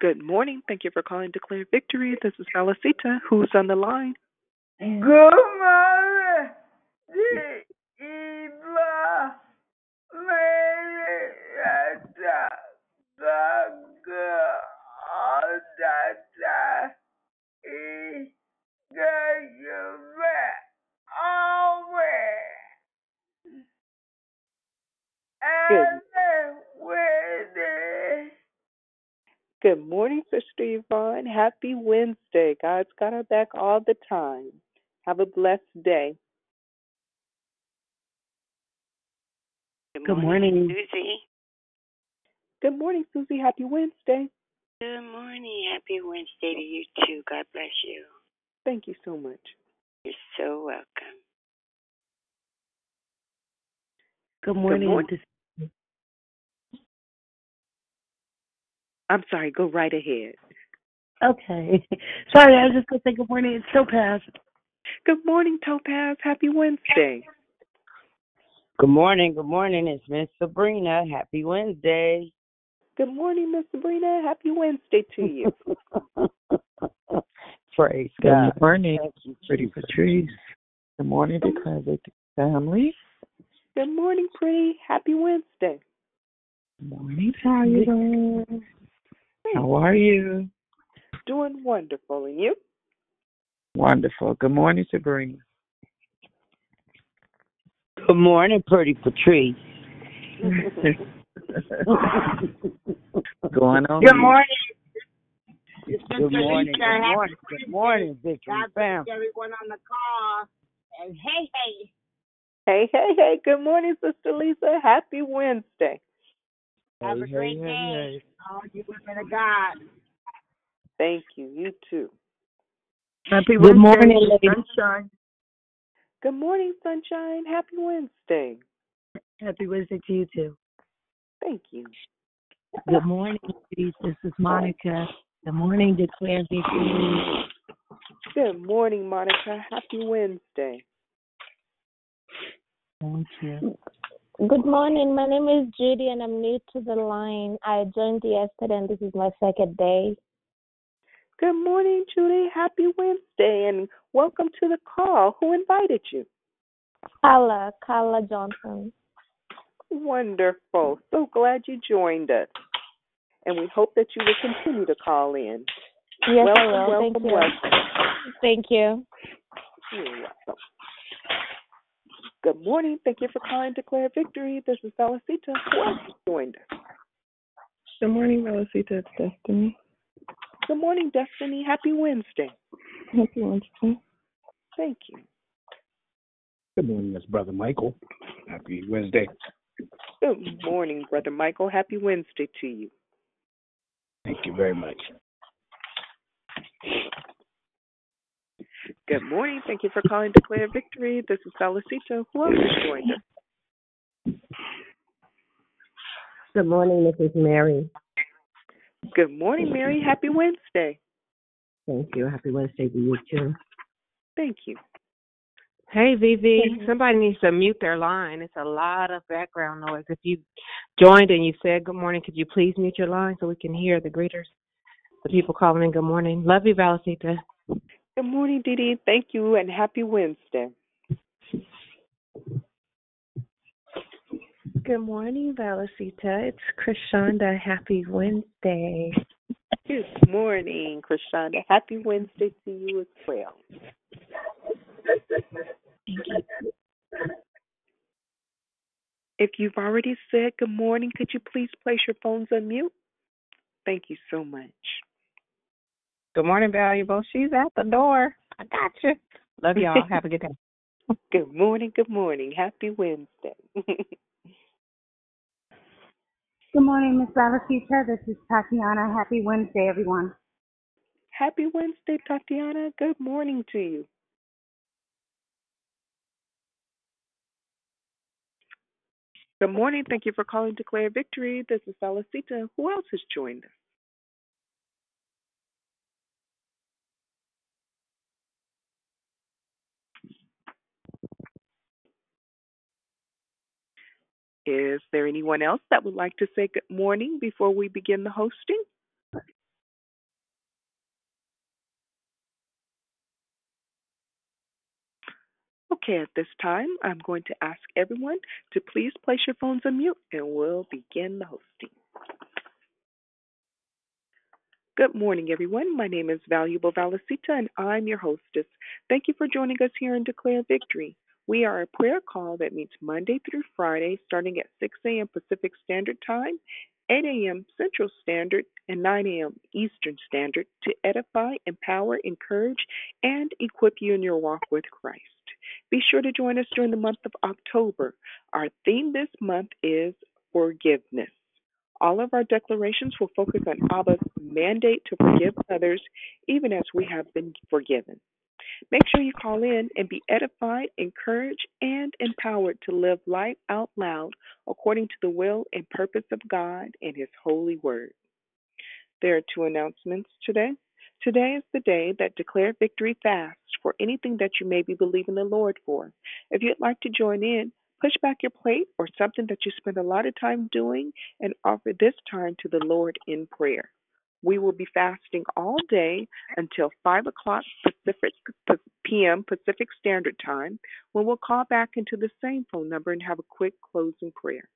Good morning. Thank you for calling Declare Victory. This is Felicita. Who's on the line? Good morning, Eva. Maria, Gaga, Dada, E, Gaga, always. And winning. Good morning, Sister Yvonne. Happy Wednesday. God's got our back all the time. Have a blessed day. Good morning. Susie. Good morning, Susie. Happy Wednesday. Good morning. Happy Wednesday to you too. God bless you. Thank you so much. You're so welcome. Good morning. morning. This- I'm sorry. Go right ahead. Okay. Sorry, I was just going to say good morning. It's Topaz. Good morning, Topaz. Happy Wednesday. Good morning, good morning. It's Miss Sabrina. Happy Wednesday. Good morning, Miss Sabrina. Happy Wednesday to you. Praise Good God. morning, Thank you, Pretty Jesus. Patrice. Good morning, Declare Victory family. Good morning, pretty. Happy Wednesday. Good morning, Tyler. How are you? Doing wonderful. And you? Wonderful. Good morning, Sabrina. Good morning, Pretty Patrice. Going on. Good morning. Good morning, good morning, good morning, Victory God family. bless everyone on the call. And hey, hey, Hey, hey, hey. Good morning, Sister Lisa. Happy Wednesday. Have Hey, a hey, great hey, day. hey. All you women of God. Thank you. You too. Happy Good morning, ladies. Sunshine. Good morning, Sunshine. Happy Wednesday. Happy Wednesday to you too. Thank you. Good morning, ladies. This is Monica. Good morning, Declare Victory. Good morning, Monica. Happy Wednesday. Thank you. Good morning. My name is Judy and I'm new to the line. I joined yesterday and this is my second day. Good morning, Judy. Happy Wednesday and welcome to the call. Who invited you? Carla, Carla Johnson. Wonderful. So glad you joined us. And we hope that you will continue to call in. Yes, welcome, I will. welcome, Thank you. welcome. Thank you. You're welcome. Good morning. Thank you for calling Declare Victory. This is Felicita. Who else joined us? Good morning, Rosita. It's Destiny. Good morning, Destiny. Happy Wednesday. Happy Wednesday. Thank you. Good morning, it's Brother Michael. Happy Wednesday. Good morning, Brother Michael. Happy Wednesday to you. Thank you very much. Good morning. Thank you for calling Declare Victory. This is Felicita. Who else has joined us? Good morning, this is Mary. Good morning, Mary. Happy Wednesday. Thank you. Happy Wednesday to you too. Thank you. Hey, Vivi. Somebody needs to mute their line. It's a lot of background noise. If you joined and you said good morning, could you please mute your line so we can hear the greeters, the people calling in good morning? Love you, Valicita. Good morning, Dee Dee. Thank you and happy Wednesday. Good morning, Valicita. It's Krishanda. Happy Wednesday. Good morning, Krishanda. Happy Wednesday to you as well. Thank you. If you've already said good morning, could you please place your phones on mute? Thank you so much. Good morning, Valuable. She's at the door. I got you. Love y'all. Have a good day. Good morning, good morning. Happy Wednesday. Good morning, Miss Valicita. This is Tatiana. Happy Wednesday, everyone. Happy Wednesday, Tatiana. Good morning to you. Good morning. Thank you for calling Declare Victory. This is Felicita. Who else has joined us? Is there anyone else that would like to say good morning before we begin the hosting? Okay, at this time, I'm going to ask everyone to please place your phones on mute and we'll begin the hosting. Good morning, everyone. My name is Valuable Valicita and I'm your hostess. Thank you for joining us here in Declare Victory. We are a prayer call that meets Monday through Friday starting at 6 a.m. Pacific Standard Time, 8 a.m. Central Standard, and 9 a.m. Eastern Standard to edify, empower, encourage, and equip you in your walk with Christ. Be sure to join us during the month of October. Our theme this month is forgiveness. All of our declarations will focus on Abba's mandate to forgive others, even as we have been forgiven. Make sure you call in and be edified, encouraged, and empowered to live life out loud according to the will and purpose of God and His holy word. There are two announcements today. Today is the day that Declare Victory fasts for anything that you may be believing the Lord for. If you'd like to join in, push back your plate or something that you spend a lot of time doing and offer this time to the Lord in prayer. We will be fasting all day until 5 o'clock Pacific p.m. Pacific Standard Time, when we'll call back into the same phone number and have a quick closing prayer.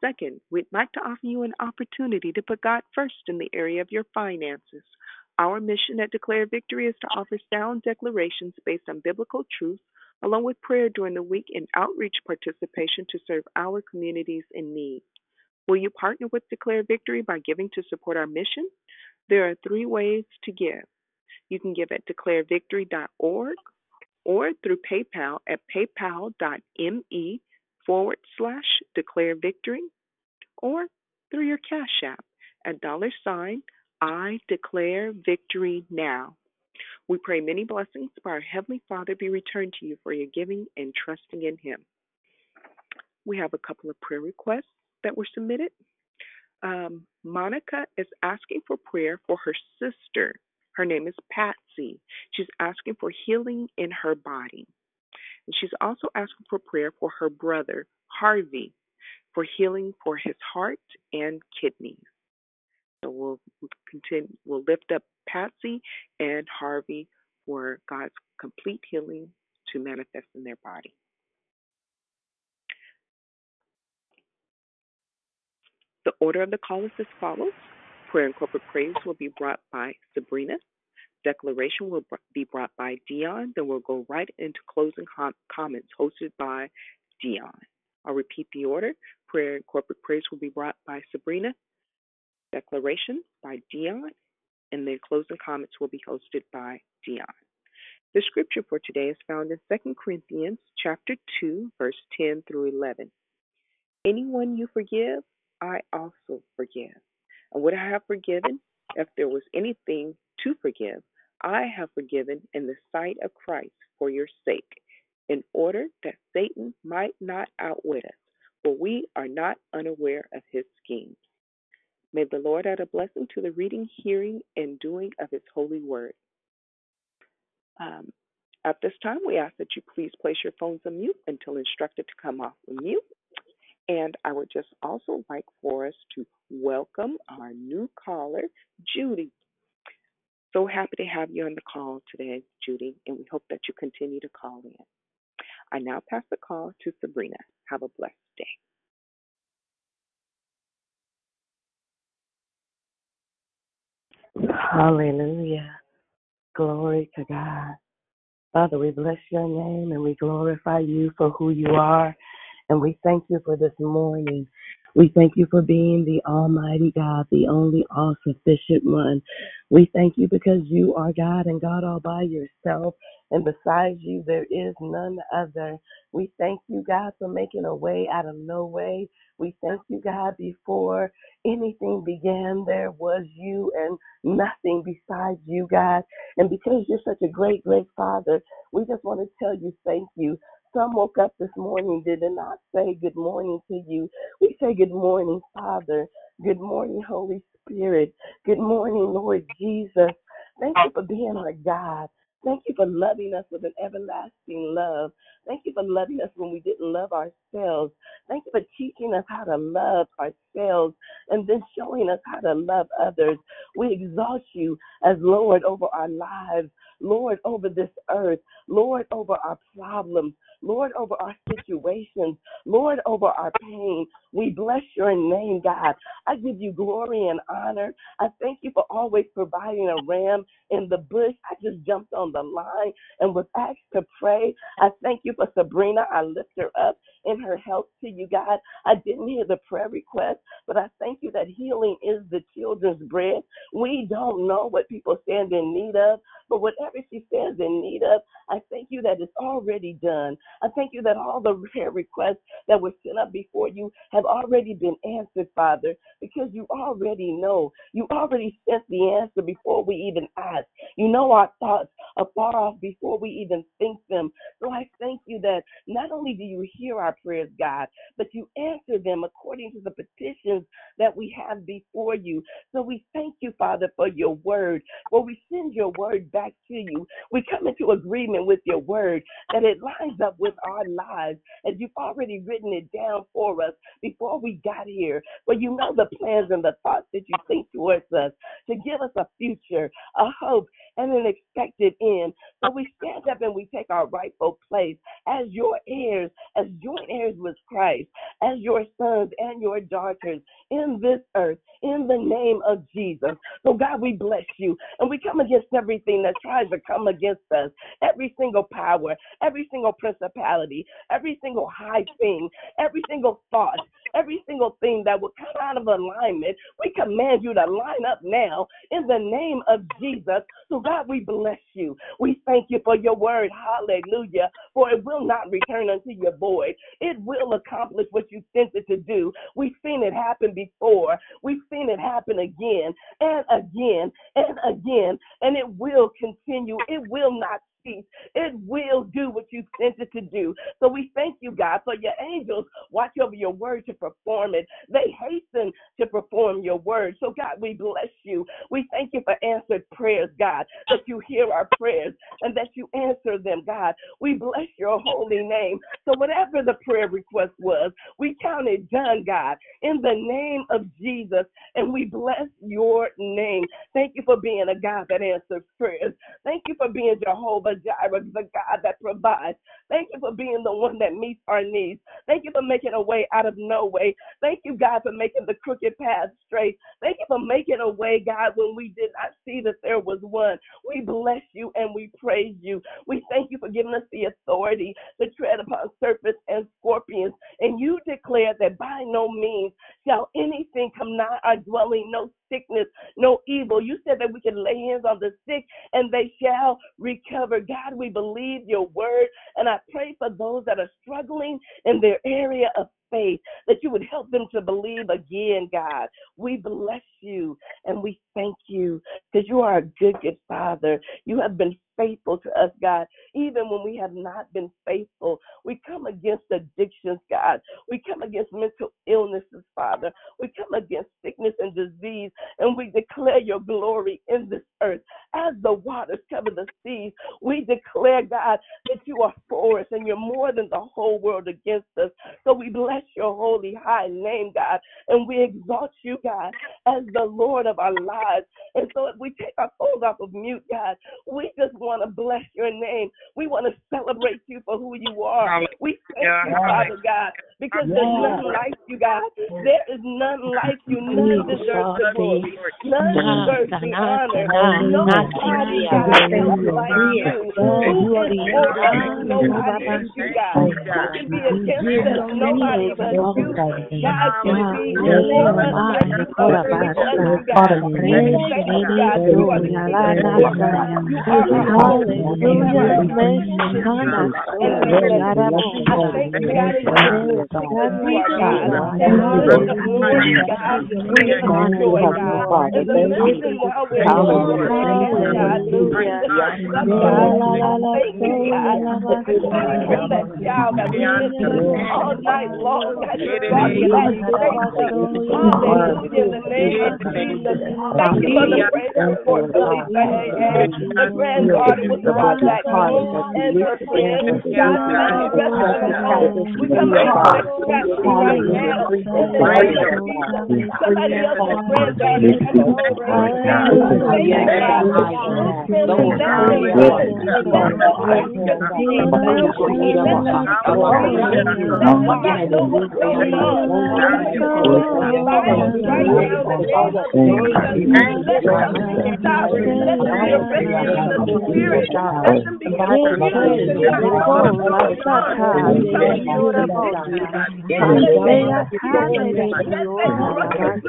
Second, we'd like to offer you an opportunity to put God first in the area of your finances. Our mission at Declare Victory is to offer sound declarations based on biblical truth, along with prayer during the week and outreach participation to serve our communities in need. Will you partner with Declare Victory by giving to support our mission? There are three ways to give. You can give at declarevictory.org or through PayPal at paypal.me forward slash declare victory or through your Cash App at dollar sign I declare victory now. We pray many blessings by our Heavenly Father be returned to you for your giving and trusting in Him. We have a couple of prayer requests that were submitted. Um, Monica is asking for prayer for her sister. Her name is Patsy. She's asking for healing in her body. And she's also asking for prayer for her brother, Harvey for healing for his heart and kidneys. So we'll continue. We'll lift up Patsy and Harvey for God's complete healing to manifest in their body. The order of the call is as follows. Prayer and corporate praise will be brought by Sabrina. Declaration will be brought by Dion. Then we'll go right into closing com- comments hosted by Dion. I'll repeat the order. Prayer and corporate praise will be brought by Sabrina. Declaration by Dion. And then closing comments will be hosted by Dion. The scripture for today is found in 2 Corinthians chapter 2, verse 10 through 11. Anyone you forgive, I also forgive. And what I have forgiven, if there was anything to forgive, I have forgiven in the sight of Christ for your sake, in order that Satan might not outwit us, for we are not unaware of his schemes. May the Lord add a blessing to the reading, hearing, and doing of his holy word. Um, at this time, we ask that you please place your phones on mute until instructed to come off of mute. And I would just also like for us to welcome our new caller, Judy. So happy to have you on the call today, Judy, and we hope that you continue to call in. I now pass the call to Sabrina. Have a blessed day. Hallelujah. Glory to God. Father, we bless your name and we glorify you for who you are. And we thank you for this morning. We thank you for being the Almighty God, the only all sufficient one. We thank you because you are God and God all by yourself. And besides you, there is none other. We thank you, God, for making a way out of no way. We thank you, God, before anything began, there was you and nothing besides you, God. And because you're such a great, great Father, we just want to tell you thank you. Some woke up this morning, did not say good morning to you. We say good morning, Father. Good morning, Holy Spirit. Good morning, Lord Jesus. Thank you for being our God. Thank you for loving us with an everlasting love. Thank you for loving us when we didn't love ourselves. Thank you for teaching us how to love ourselves and then showing us how to love others. We exalt you as Lord over our lives, Lord over this earth, Lord over our problems, Lord over our situations, Lord over our pain. We bless your name, God. I give you glory and honor. I thank you for always providing a ram in the bush. I just jumped on the line and was asked to pray. I thank you for Sabrina. I lift her up in her health to you, God. I didn't hear the prayer request, but I thank you that healing is the children's bread. We don't know what people stand in need of, but whatever she stands in need of, I thank you that it's already done. I thank you that all the prayer requests that were sent up before you have already been answered, Father, because you already know. You already sent the answer before we even ask. You know our thoughts are far off before we even think them. So I thank you that not only do you hear our prayers, God, but you answer them according to the petitions that we have before you. So we thank you, Father, for your word. For we send your word back to you. We come into agreement with your word that it lines up with our lives as you've already written it down for us before we got here. For you know the plans and the thoughts that you think towards us to give us a future, a hope, and an expected end. So uh, we stand up and we take our rightful place as your heirs, as joint heirs with Christ, as your sons and your daughters in this earth, in the name of Jesus. So, God, we bless you. And we come against everything that tries to come against us, every single power, every single principality, every single high thing, every single thought, every single thing that will come out of alignment. We command you to line up now in the name of Jesus. So, God, we bless you. We thank you for your word. Hallelujah. For it will not return unto your void, it will accomplish what you sent it to do. We've seen it happen before, we've seen it happen again and again and again, and it will continue. It will not It will do what you sent it to do. So we thank you, God, for your angels watch over your word to perform it. They hasten to perform your word. So, God, we bless you. We thank you for answered prayers, God, that you hear our prayers and that you answer them, God. We bless your holy name. So, whatever the prayer request was, we count it done, God, in the name of Jesus. And we bless your name. Thank you for being a God that answers prayers. Thank you for being Jehovah Jireh, the God that provides. Thank you for being the one that meets our needs. Thank you for making a way out of no way. Thank you, God, for making the crooked path straight. Thank you for making a way, God, when we did not see that there was one. We bless you and we praise you. We thank you for giving us the authority to tread upon serpents and scorpions. And you declare that by no means shall anything come nigh our dwelling, no sickness, no evil. You said that we can lay hands on the sick and they shall recover. God, we believe your word. And I pray for those that are struggling in their area of faith, that you would help them to believe again, God. We bless you and we thank you because you are a good, good Father. You have been faithful to us, God, even when we have not been faithful. We come against addictions, God. We come against mental illnesses, Father. We come against sickness and disease, and we declare your glory in this earth. As the waters cover the seas, we declare, God, that you are for us and you're more than the whole world against us. So we bless your holy high name, God, and we exalt you, God, as the Lord of our lives. And so if we take our phones off of mute, God, we just want to bless your name. We want to celebrate you for who you are. We thank you, Father God, because there's nothing like you, God. There is none like you. None deserves the glory. None deserves the honor. Nobody, God, is like you. Who is for us? Nobody is you, God. Who can be against us? Nobody but you. God, you be for us. We bless you, God. We thank you, God. You are the King of glory. You are our hope. You are our and we bless you. I thank God, in the name of Jesus, you God. And in the midst of glory, God, we give us joy, God. In the midst of while we're going through, God, we lift up, God. Thank you, God. That you didn't bring that child that was missing all night long.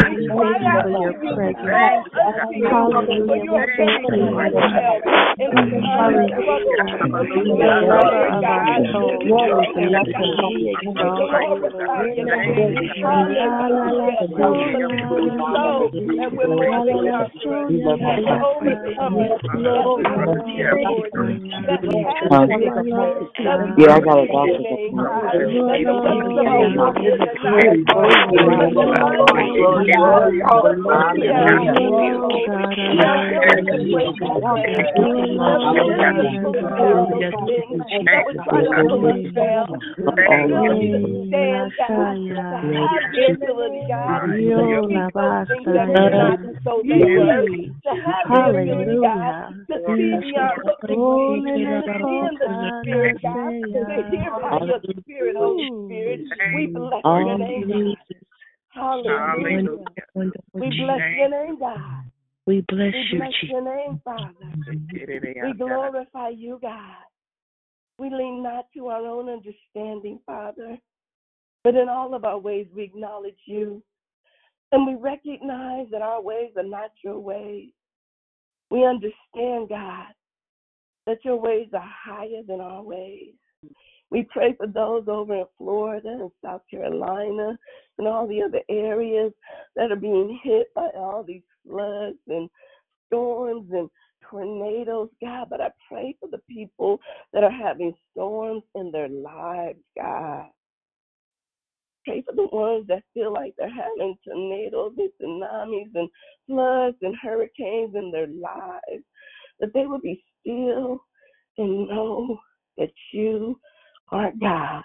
God, you brought it back safely. Hallelujah, in the name of Jesus. Thank you for the praise report for Lisa Hey Hey. The granddaughter was brought back home and her friends. God, let the rest of them home. We come against that tragedy right now. In the name of Jesus. Somebody else's granddaughter has been home. God, thank you, God. Loose them and let them go. In the name of Jesus. Heal them. Let them come free. Let them not know what's going on. Let them go into violence right now. In the name of Jesus. Let them stop. Let them be arrested in the spirit. Let them be confused in the heart. Sovereign God. Hallelujah. Yeah, I got a doctor's. We bless your name, Hallelujah. We bless your name, God. We bless We you, bless Jesus. your name, Father. We glorify you, God. We lean not to our own understanding, Father, But in all of our ways, we acknowledge you. And we recognize that our ways are not your ways. We understand, God, that your ways are higher than our ways. We pray for those over in Florida and South Carolina and all the other areas that are being hit by all these floods and storms and tornadoes, God. But I pray for the people that are having storms in their lives, God. Pray for the ones that feel like they're having tornadoes and tsunamis and floods and hurricanes in their lives, that they will be still and know that you are God.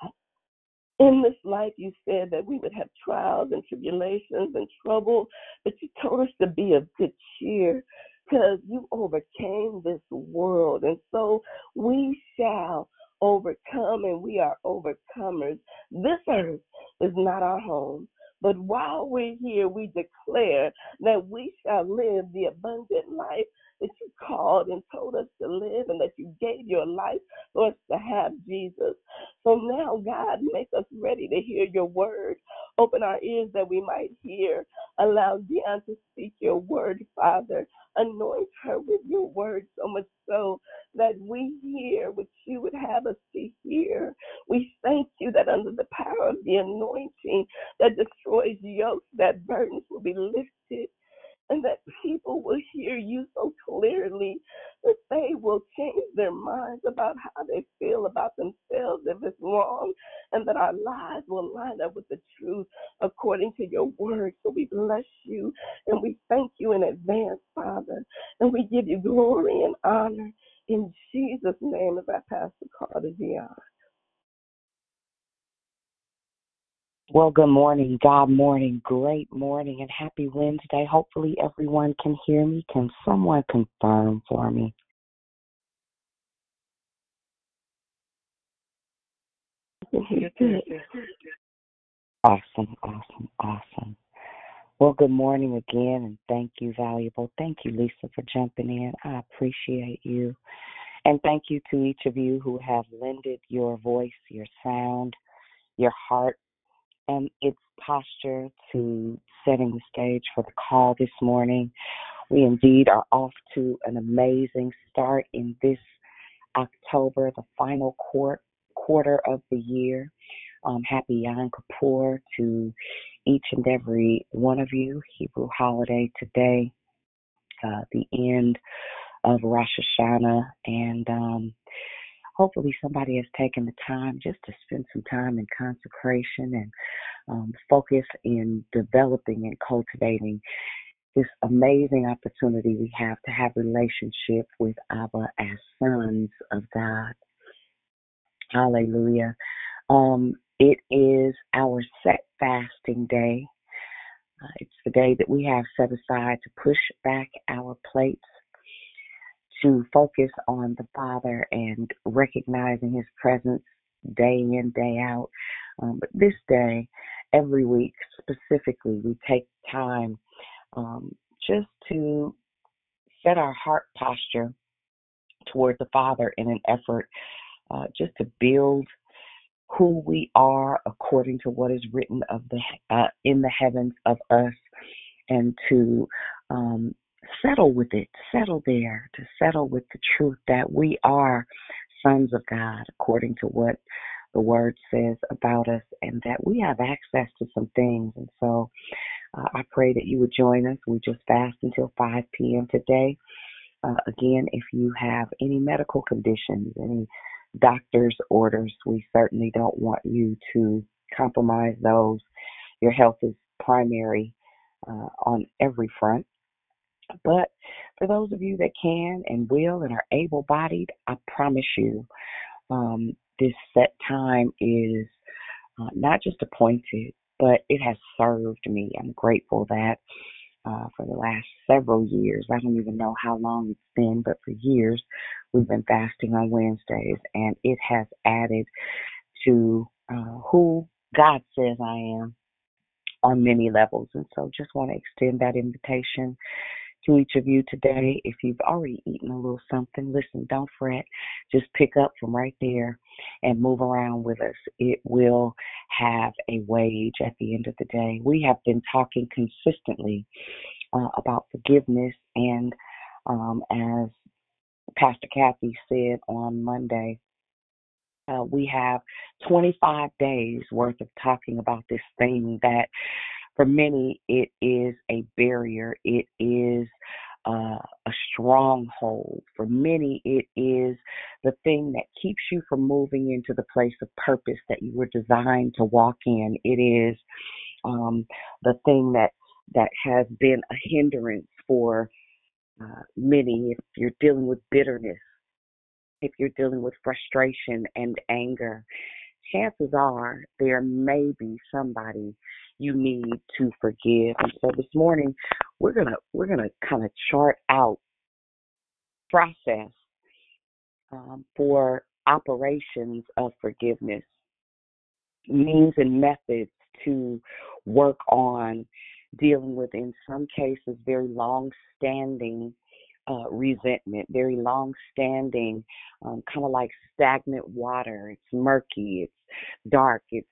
In this life, you said that we would have trials and tribulations and trouble, but you told us to be of good cheer because you overcame this world. And so we shall overcome, and we are overcomers. This earth is not our home. But while we're here, we declare that we shall live the abundant life that you called and told us to live, and that you gave your life for us to have Jesus. So now, God, make us ready to hear your word. Open our ears that we might hear. Allow Dion to speak your word, Father. Anoint her with your word so much so that we hear what you would have us to hear. We thank you that under the power of the anointing that destroys yokes, that burdens will be lifted and that people will hear you so clearly that they will change their minds about how they feel about themselves if it's wrong, and that our lives will line up with the truth according to your word. So we bless you and we thank you in advance, Father, and we give you glory and honor in Jesus' name as I pass the call to Dion. Well, good morning, God morning, great morning, and happy Wednesday. Hopefully, everyone can hear me. Can someone confirm for me? Awesome, awesome, awesome. Well, good morning again, and thank you, valuable. Thank you, Lisa, for jumping in. I appreciate you. And thank you to each of you who have lended your voice, your sound, your heart, and its posture to setting the stage for the call this morning. We indeed are off to an amazing start in this October, the final quart, quarter of the year. Um, happy Yom Kippur to each and every one of you. Hebrew holiday today, uh, the end of Rosh Hashanah, and um, hopefully somebody has taken the time just to spend some time in consecration and um, focus in developing and cultivating this amazing opportunity we have to have relationship with Abba as sons of God. Hallelujah. Um, it is our set fasting day. Uh, it's the day that we have set aside to push back our plates, to focus on the Father and recognizing His presence day in, day out. Um, but this day, every week specifically, we take time um, just to set our heart posture toward the Father in an effort uh, just to build who we are according to what is written of the uh, in the heavens of us, and to um, settle with it, settle there, to settle with the truth that we are sons of God according to what the word says about us, and that we have access to some things. And so, uh, I pray that you would join us. We just fast until 5 p.m. today. Uh, again, if you have any medical conditions, any doctor's orders. We certainly don't want you to compromise those. Your health is primary uh, on every front. But for those of you that can and will and are able bodied, I promise you um, this set time is uh, not just appointed, but it has served me. I'm grateful that uh, for the last several years. I don't even know how long it's been, but for years we've been fasting on Wednesdays, and it has added to uh, who God says I am on many levels. And so just want to extend that invitation to each of you today. If you've already eaten a little something, listen, don't fret. Just pick up from right there and move around with us. It will have a wage at the end of the day. We have been talking consistently uh, about forgiveness, and um, as Pastor Kathy said on Monday, uh, we have 25 days worth of talking about this thing that for many it is a barrier. It is uh, a stronghold. For many it is the thing that keeps you from moving into the place of purpose that you were designed to walk in. It is um, the thing that that has been a hindrance for uh, many. If you're dealing with bitterness if you're dealing with frustration and anger, chances are there may be somebody you need to forgive. And so this morning we're gonna we're gonna kind of chart out process um, for operations of forgiveness, means and methods to work on dealing with, in some cases, very long standing uh, resentment, very long standing, um, kind of like stagnant water. It's murky, it's dark, it's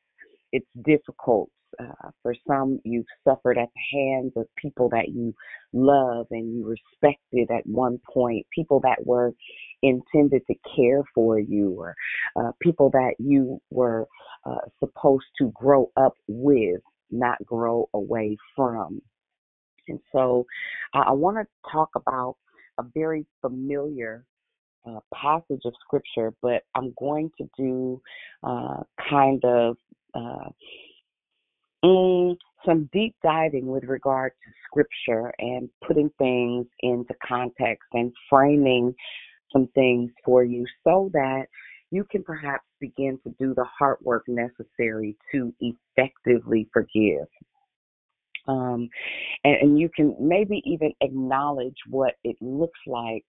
it's difficult. Uh, for some, you've suffered at the hands of people that you love and you respected at one point, people that were intended to care for you, or uh, people that you were uh, supposed to grow up with, not grow away from. And so I want to talk about a very familiar uh, passage of scripture, but I'm going to do uh, kind of uh, mm, some deep diving with regard to scripture and putting things into context and framing some things for you so that you can perhaps begin to do the hard work necessary to effectively forgive. Um, and, and you can maybe even acknowledge what it looks like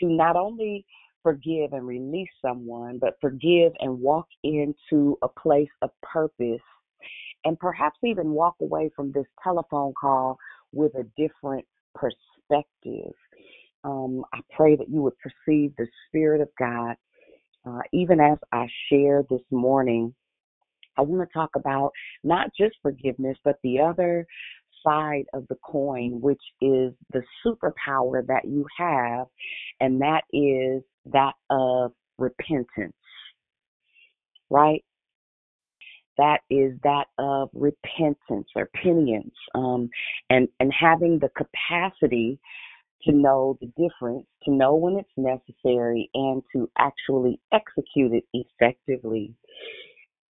to not only forgive and release someone, but forgive and walk into a place of purpose and perhaps even walk away from this telephone call with a different perspective. Um, I pray that you would perceive the Spirit of God. Uh, even as I share this morning, I want to talk about not just forgiveness, but the other side of the coin, which is the superpower that you have, and that is that of repentance. Right? That is that of repentance or penitence, um, and and having the capacity to know the difference, to know when it's necessary, and to actually execute it effectively.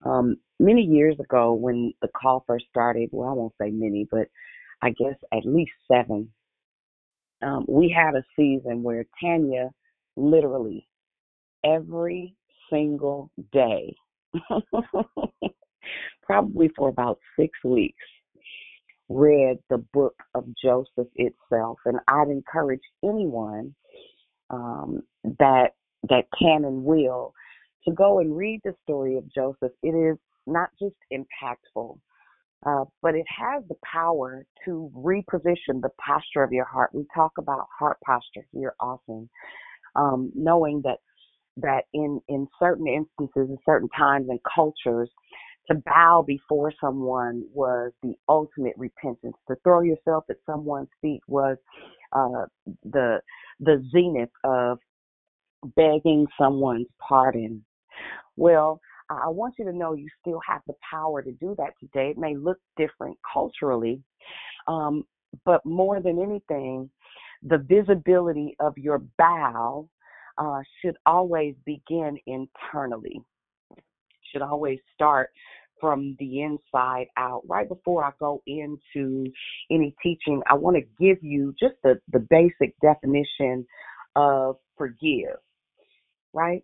Um, many years ago, when the call first started, well, I won't say many, but I guess at least seven, um, we had a season where Tanya literally every single day, probably for about six weeks, read the book of Joseph itself. And I'd encourage anyone um, that that can and will to go and read the story of Joseph. It is not just impactful, uh, but it has the power to reposition the posture of your heart. We talk about heart posture here often, um, knowing that that in in certain instances, in certain times and cultures, to bow before someone was the ultimate repentance. To throw yourself at someone's feet was uh, the the zenith of begging someone's pardon. Well, I want you to know you still have the power to do that today. It may look different culturally, um, but more than anything, the visibility of your bow uh, should always begin internally. Should always start from the inside out. Right before I go into any teaching, I want to give you just the, the basic definition of forgive, right?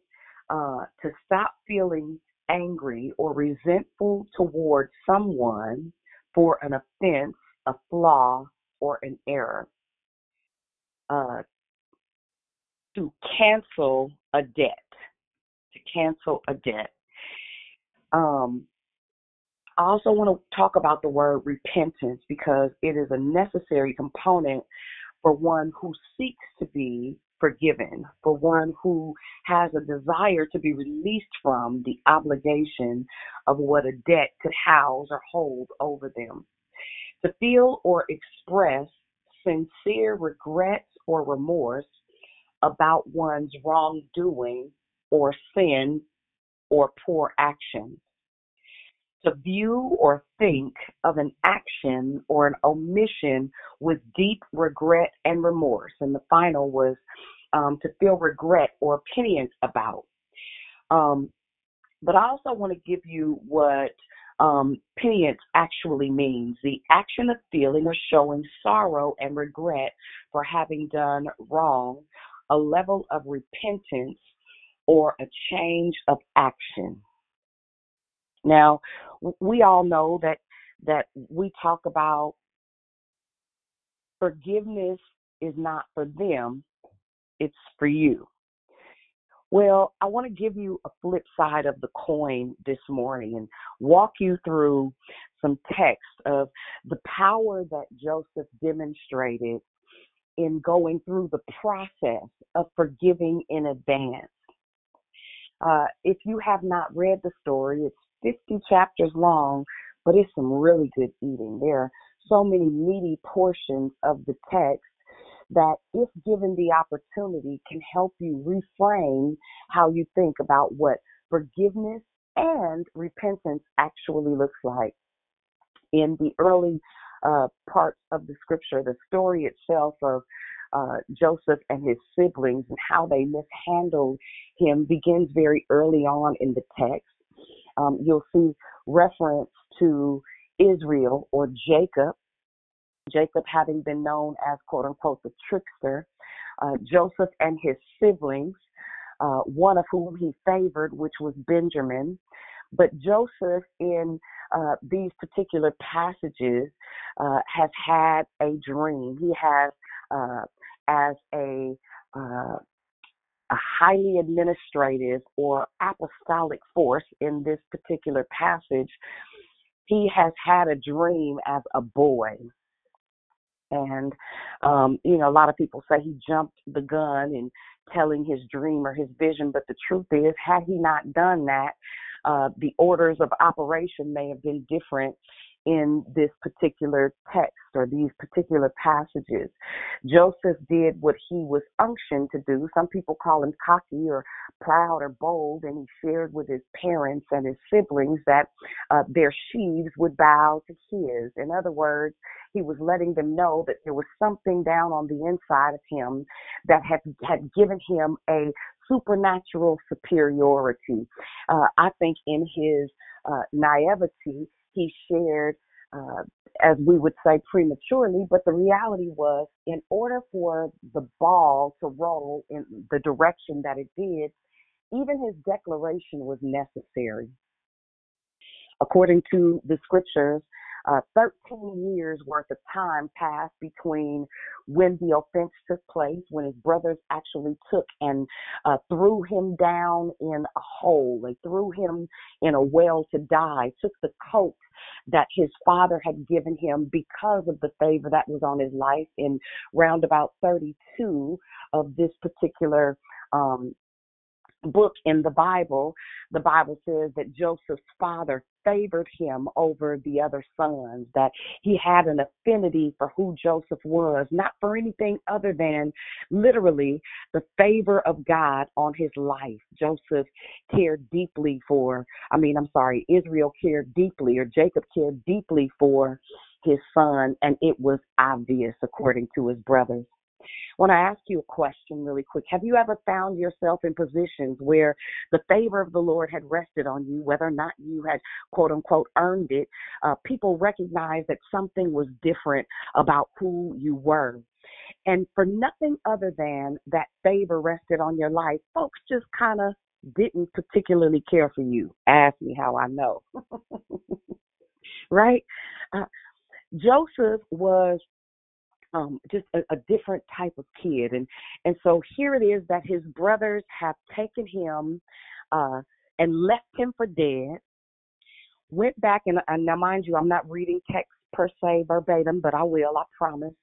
Uh, to stop feeling angry or resentful towards someone for an offense, a flaw, or an error. Uh, to cancel a debt. To cancel a debt. Um, I also want to talk about the word repentance because it is a necessary component for one who seeks to be forgiven, for one who has a desire to be released from the obligation of what a debt could house or hold over them. To feel or express sincere regrets or remorse about one's wrongdoing or sin or poor action. To view or think of an action or an omission with deep regret and remorse. And the final was um, to feel regret or opinions about. Um, but I also want to give you what um, penitence actually means the action of feeling or showing sorrow and regret for having done wrong, a level of repentance, or a change of action. Now, we all know that that we talk about forgiveness is not for them, it's for you. Well, I want to give you a flip side of the coin this morning and walk you through some text of the power that Joseph demonstrated in going through the process of forgiving in advance. Uh, if you have not read the story, it's 50 chapters long, but it's some really good eating. There are so many meaty portions of the text that, if given the opportunity, can help you reframe how you think about what forgiveness and repentance actually looks like. In the early uh, parts of the scripture, the story itself of uh, Joseph and his siblings and how they mishandled him begins very early on in the text. Um, you'll see reference to Israel or Jacob Jacob having been known as quote unquote the trickster, uh, Joseph and his siblings, uh, one of whom he favored, which was Benjamin. But Joseph, in uh, these particular passages, uh, has had a dream. He has, uh, as a uh, a highly administrative or apostolic force in this particular passage, he has had a dream as a boy. And, um, you know, a lot of people say he jumped the gun in telling his dream or his vision, but the truth is, had he not done that, uh, the orders of operation may have been different in this particular text or these particular passages. Joseph did what he was unctioned to do. Some people call him cocky or proud or bold, and he shared with his parents and his siblings that uh, their sheaves would bow to his. In other words, he was letting them know that there was something down on the inside of him that had had given him a supernatural superiority. Uh, I think in his uh, naivety, he shared, uh, as we would say, prematurely, but the reality was, in order for the ball to roll in the direction that it did, even his declaration was necessary. According to the scriptures, uh, 13 years worth of time passed between when the offense took place, when his brothers actually took and uh, threw him down in a hole. They threw him in a well to die, took the coat that his father had given him because of the favor that was on his life in roundabout 32 of this particular um, book in the Bible, the Bible says that Joseph's father favored him over the other sons, that he had an affinity for who Joseph was, not for anything other than literally the favor of God on his life. Joseph cared deeply for, I mean, I'm sorry, Israel cared deeply, or Jacob cared deeply for his son, and it was obvious according to his brothers. When I ask you a question really quick, have you ever found yourself in positions where the favor of the Lord had rested on you, whether or not you had quote unquote earned it? Uh, people recognized that something was different about who you were. And for nothing other than that favor rested on your life, folks just kind of didn't particularly care for you. Ask me how I know. right? Uh, Joseph was um, just a, a different type of kid. And and so here it is that his brothers have taken him uh, and left him for dead. Went back and, and now, mind you, I'm not reading text per se verbatim, but I will, I promise.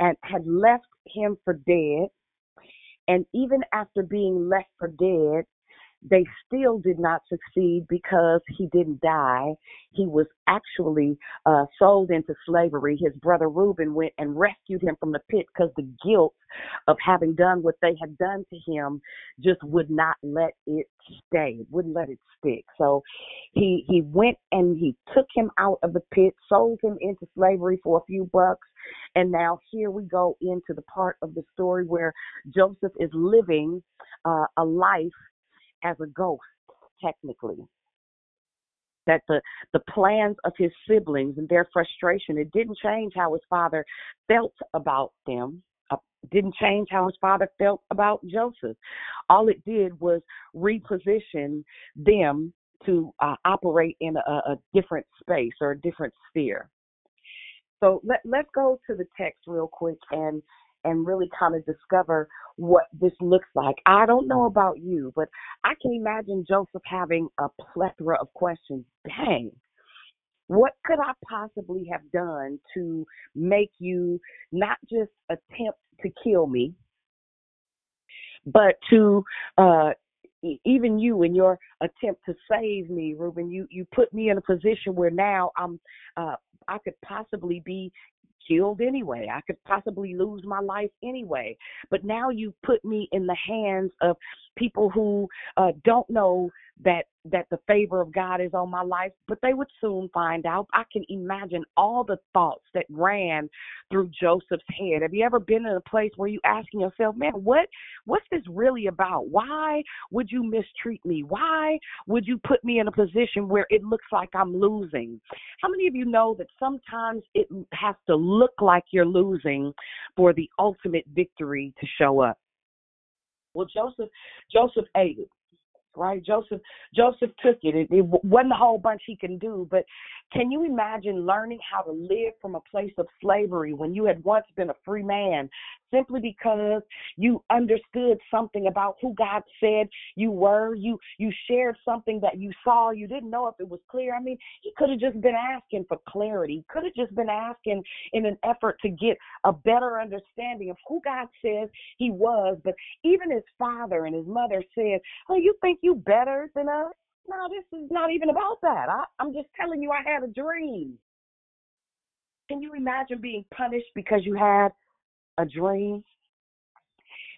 and had left him for dead. And even after being left for dead, they still did not succeed because he didn't die. He was actually uh, sold into slavery. His brother Reuben went and rescued him from the pit because the guilt of having done what they had done to him just would not let it stay. Wouldn't let it stick. So he he went and he took him out of the pit, sold him into slavery for a few bucks, and now here we go into the part of the story where Joseph is living uh, a life as a ghost, technically. That the the plans of his siblings and their frustration it didn't change how his father felt about them. Uh, didn't change how his father felt about Joseph. All it did was reposition them to uh, operate in a, a different space or a different sphere. So let let's go to the text real quick and and really kind of discover what this looks like. I don't know about you, but I can imagine Joseph having a plethora of questions. Dang, what could I possibly have done to make you not just attempt to kill me, but to uh, even you in your attempt to save me, Reuben, you you put me in a position where now I'm uh, I could possibly be killed anyway. I could possibly lose my life anyway. But now you put me in the hands of people who uh, don't know that that the favor of God is on my life, but they would soon find out. I can imagine all the thoughts that ran through Joseph's head. Have you ever been in a place where you asking yourself, "Man, what what's this really about? Why would you mistreat me? Why would you put me in a position where it looks like I'm losing?" How many of you know that sometimes it has to look like you're losing for the ultimate victory to show up? Well, Joseph Joseph ate it right? Joseph Joseph took it. it. It wasn't a whole bunch he can do, but can you imagine learning how to live from a place of slavery when you had once been a free man, simply because you understood something about who God said you were? You you shared something that you saw. You didn't know if it was clear. I mean, he could have just been asking for clarity. Could have just been asking in an effort to get a better understanding of who God says he was. But even his father and his mother said, "Oh, you you better than us?" No, this is not even about that. I, I'm just telling you, I had a dream. Can you imagine being punished because you had a dream?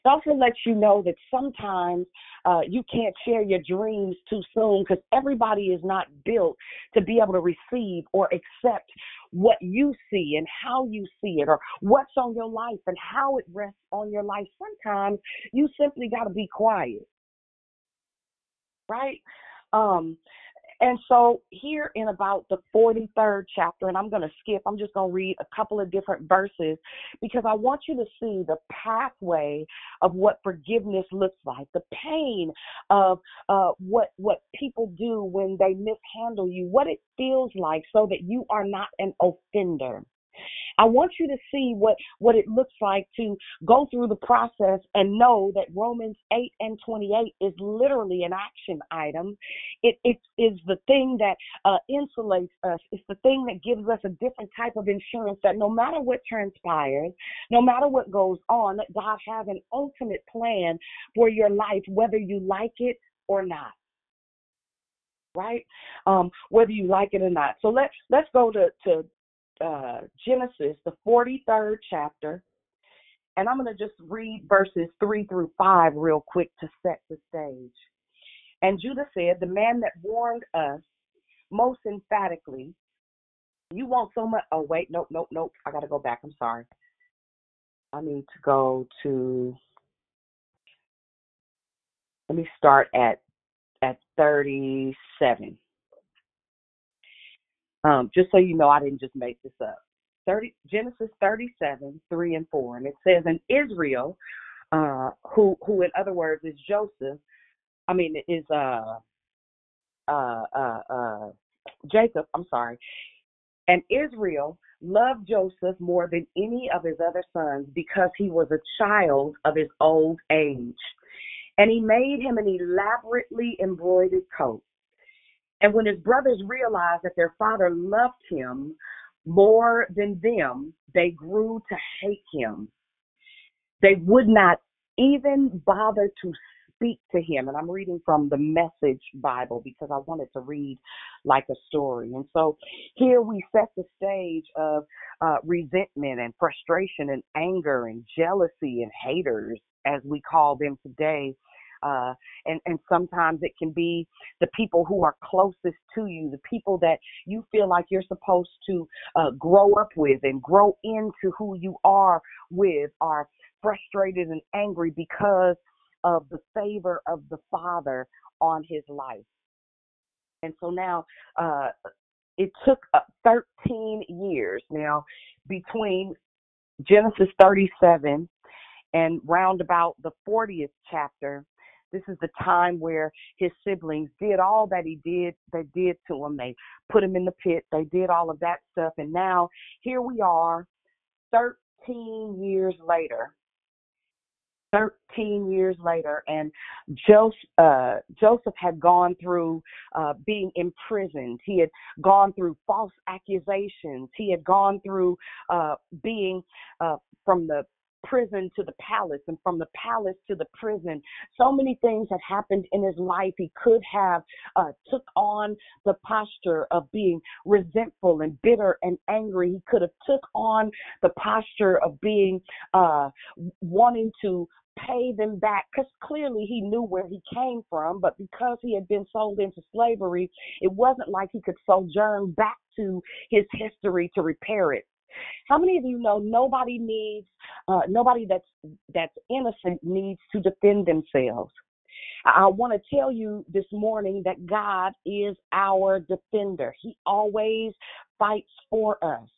It also lets you know that sometimes uh, you can't share your dreams too soon because everybody is not built to be able to receive or accept what you see and how you see it or what's on your life and how it rests on your life. Sometimes you simply got to be quiet, right? Um, and so here in about the 43rd chapter, and I'm going to skip, I'm just going to read a couple of different verses because I want you to see the pathway of what forgiveness looks like, the pain of uh, what what people do when they mishandle you, what it feels like, so that you are not an offender. I want you to see what, what it looks like to go through the process and know that Romans 8 and 28 is literally an action item. It, it is the thing that uh, insulates us. It's the thing that gives us a different type of insurance that no matter what transpires, no matter what goes on, God has an ultimate plan for your life, whether you like it or not right? Um, whether you like it or not. So let's let's go to to uh, Genesis, the 43rd chapter, and I'm going to just read verses 3 through 5 real quick to set the stage. And Judah said, The man that warned us most emphatically, You want so much. Oh, wait, nope, nope, nope. I got to go back. I'm sorry. I need to go to. Let me start at at 37. Um, just so you know, I didn't just make this up. 30, Genesis 37, 3 and 4. And it says, And Israel, uh, who, who in other words is Joseph, I mean, is uh, uh, uh, uh, Jacob, I'm sorry. And Israel loved Joseph more than any of his other sons because he was a child of his old age. And he made him an elaborately embroidered coat. And when his brothers realized that their father loved him more than them, they grew to hate him. They would not even bother to speak to him. And I'm reading from the Message Bible because I wanted to read like a story. And so here we set the stage of uh, resentment and frustration and anger and jealousy and haters, as we call them today. Uh, and, and sometimes it can be the people who are closest to you, the people that you feel like you're supposed to uh, grow up with and grow into who you are with are frustrated and angry because of the favor of the Father on his life. And so now uh, it took uh, 13 years now between Genesis 37 and round about the 40th chapter. This is the time where his siblings did all that he did, they did to him. They put him in the pit, they did all of that stuff. And now here we are, 13 years later, 13 years later, and Joseph, uh, Joseph had gone through uh, being imprisoned. He had gone through false accusations. He had gone through uh, being uh, from the prison to the palace and from the palace to the prison. So many things had happened in his life. He could have uh, took on the posture of being resentful and bitter and angry. He could have took on the posture of being uh, wanting to pay them back because clearly he knew where he came from but because he had been sold into slavery it wasn't like he could sojourn back to his history to repair it how many of you know nobody needs uh, nobody that's that's innocent needs to defend themselves? I want to tell you this morning that God is our defender. He always fights for us.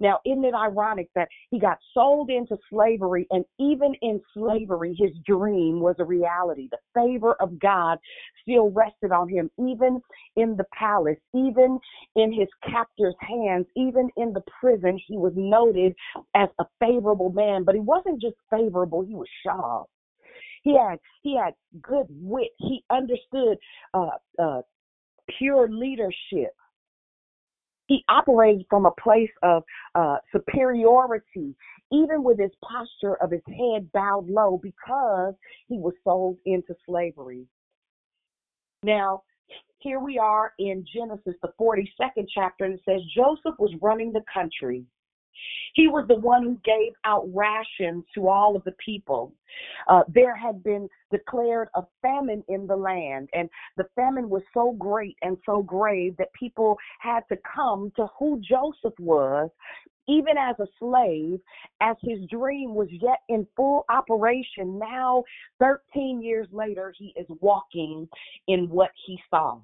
Now, isn't it ironic that he got sold into slavery, and even in slavery, his dream was a reality? The favor of God still rested on him, even in the palace, even in his captor's hands, even in the prison. He was noted as a favorable man, but he wasn't just favorable, he was sharp. He had he had good wit. He understood uh, uh, pure leadership. He operated from a place of uh, superiority, even with his posture of his head bowed low, because he was sold into slavery. Now, here we are in Genesis, the 42nd chapter, and it says Joseph was running the country he was the one who gave out rations to all of the people. Uh, there had been declared a famine in the land, and the famine was so great and so grave that people had to come to who Joseph was, even as a slave, as his dream was yet in full operation. Now, 13 years later, he is walking in what he saw.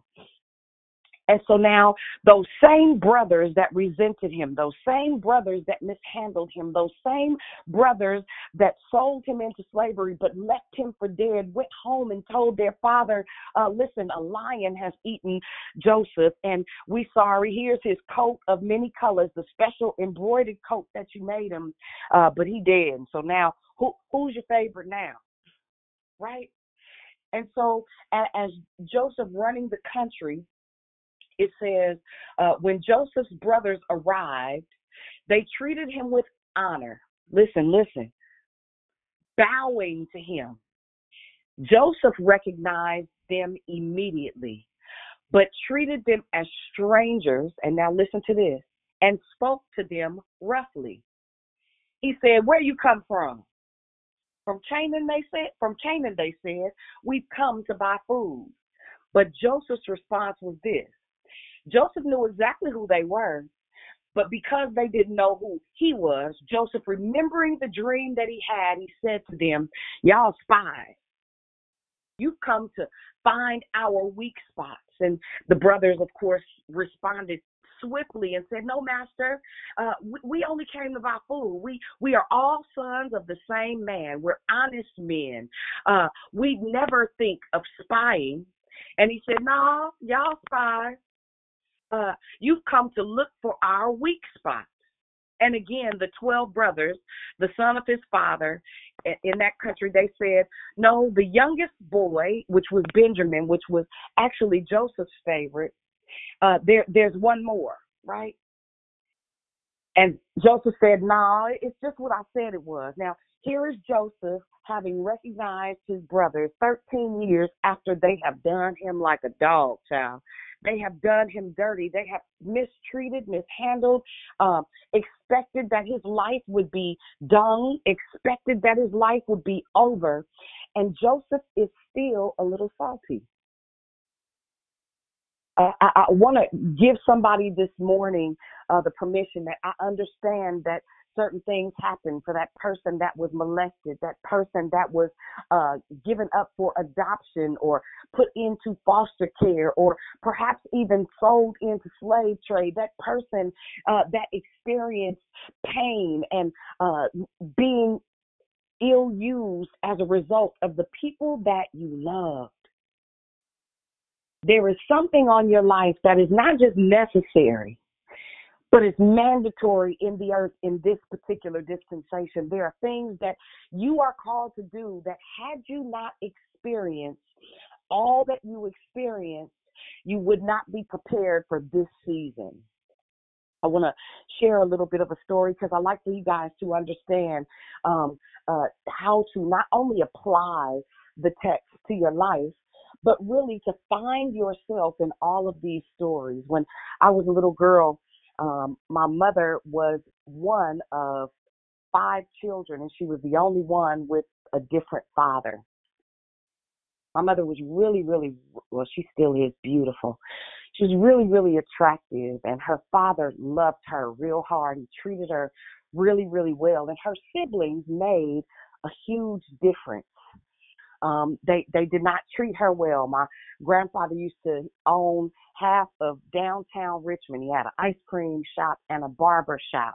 And so now those same brothers that resented him, those same brothers that mishandled him, those same brothers that sold him into slavery but left him for dead, went home and told their father, uh, listen, a lion has eaten Joseph and we sorry, here's his coat of many colors, the special embroidered coat that you made him, uh, but he dead. So now who, who's your favorite now? Right? And so as Joseph running the country, it says, uh, when Joseph's brothers arrived, they treated him with honor. Listen, listen. Bowing to him. Joseph recognized them immediately, but treated them as strangers. And now listen to this and spoke to them roughly. He said, Where you come from? From Canaan, they said. From Canaan, they said, We've come to buy food. But Joseph's response was this Joseph knew exactly who they were, but because they didn't know who he was, Joseph, remembering the dream that he had, he said to them, Y'all spies. You've come to find our weak spots. And the brothers, of course, responded swiftly and said, "No, master, uh, we, we, only came to buy food. We we are all sons of the same man. We're honest men. Uh, we never think of spying." And he said, "No, y'all spies uh, you've come to look for our weak spots. And again, the 12 brothers, the son of his father in that country, they said, no, the youngest boy, which was Benjamin, which was actually Joseph's favorite, uh, there, there's one more, right? And Joseph said, No, it's just what I said it was. Now, here is Joseph having recognized his brothers 13 years after they have done him like a dog, child. They have done him dirty. They have mistreated, mishandled, um, expected that his life would be done, expected that his life would be over. And Joseph is still a little salty. I, I want to give somebody this morning uh, the permission that I understand that certain things happen for that person that was molested, that person that was uh, given up for adoption or put into foster care or perhaps even sold into slave trade, that person uh, that experienced pain and uh, being ill used as a result of the people that you loved. There is something on your life that is not just necessary, but it's mandatory in the earth in this particular dispensation. There are things that you are called to do that had you not experienced all that you experienced, you would not be prepared for this season. I want to share a little bit of a story because I like for you guys to understand um, uh, how to not only apply the text to your life, but really to find yourself in all of these stories. When I was a little girl, um, my mother was one of five children, and she was the only one with a different father. My mother was really, really, well, she still is beautiful. She was really, really attractive, and her father loved her real hard. He treated her really, really well, and her siblings made a huge difference um, they they did not treat her well. My grandfather used to own half of downtown Richmond. He had an ice cream shop and a barber shop.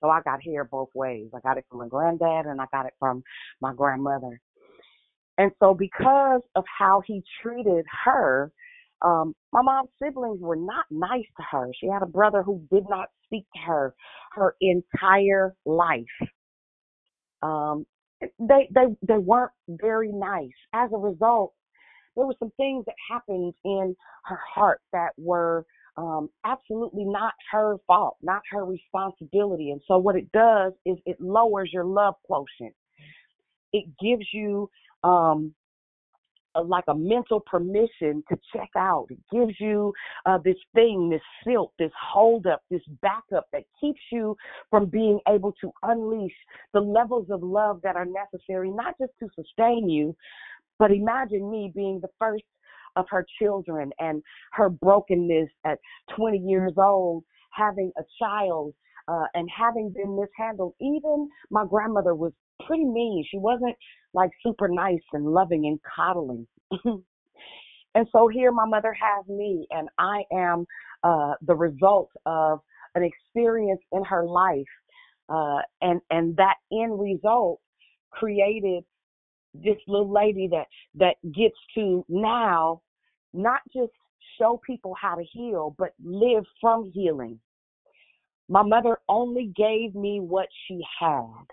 So I got hair both ways. I got it from my granddad and I got it from my grandmother. And so because of how he treated her, um, my mom's siblings were not nice to her. She had a brother who did not speak to her her entire life. Um, they they they weren't very nice. As a result, there were some things that happened in her heart that were um, absolutely not her fault, not her responsibility. And so what it does is it lowers your love quotient. It gives you um, a, like a mental permission to check out. It gives you uh, this thing, this silt, this hold up, this backup that keeps you from being able to unleash the levels of love that are necessary, not just to sustain you, but imagine me being the first of her children and her brokenness at 20 years old, having a child uh, and having been mishandled. Even my grandmother was pretty mean. She wasn't like super nice and loving and coddling. and so here my mother has me, and I am uh, the result of an experience in her life. Uh, and and that end result created this little lady that that gets to now not just show people how to heal, but live from healing. My mother only gave me what she had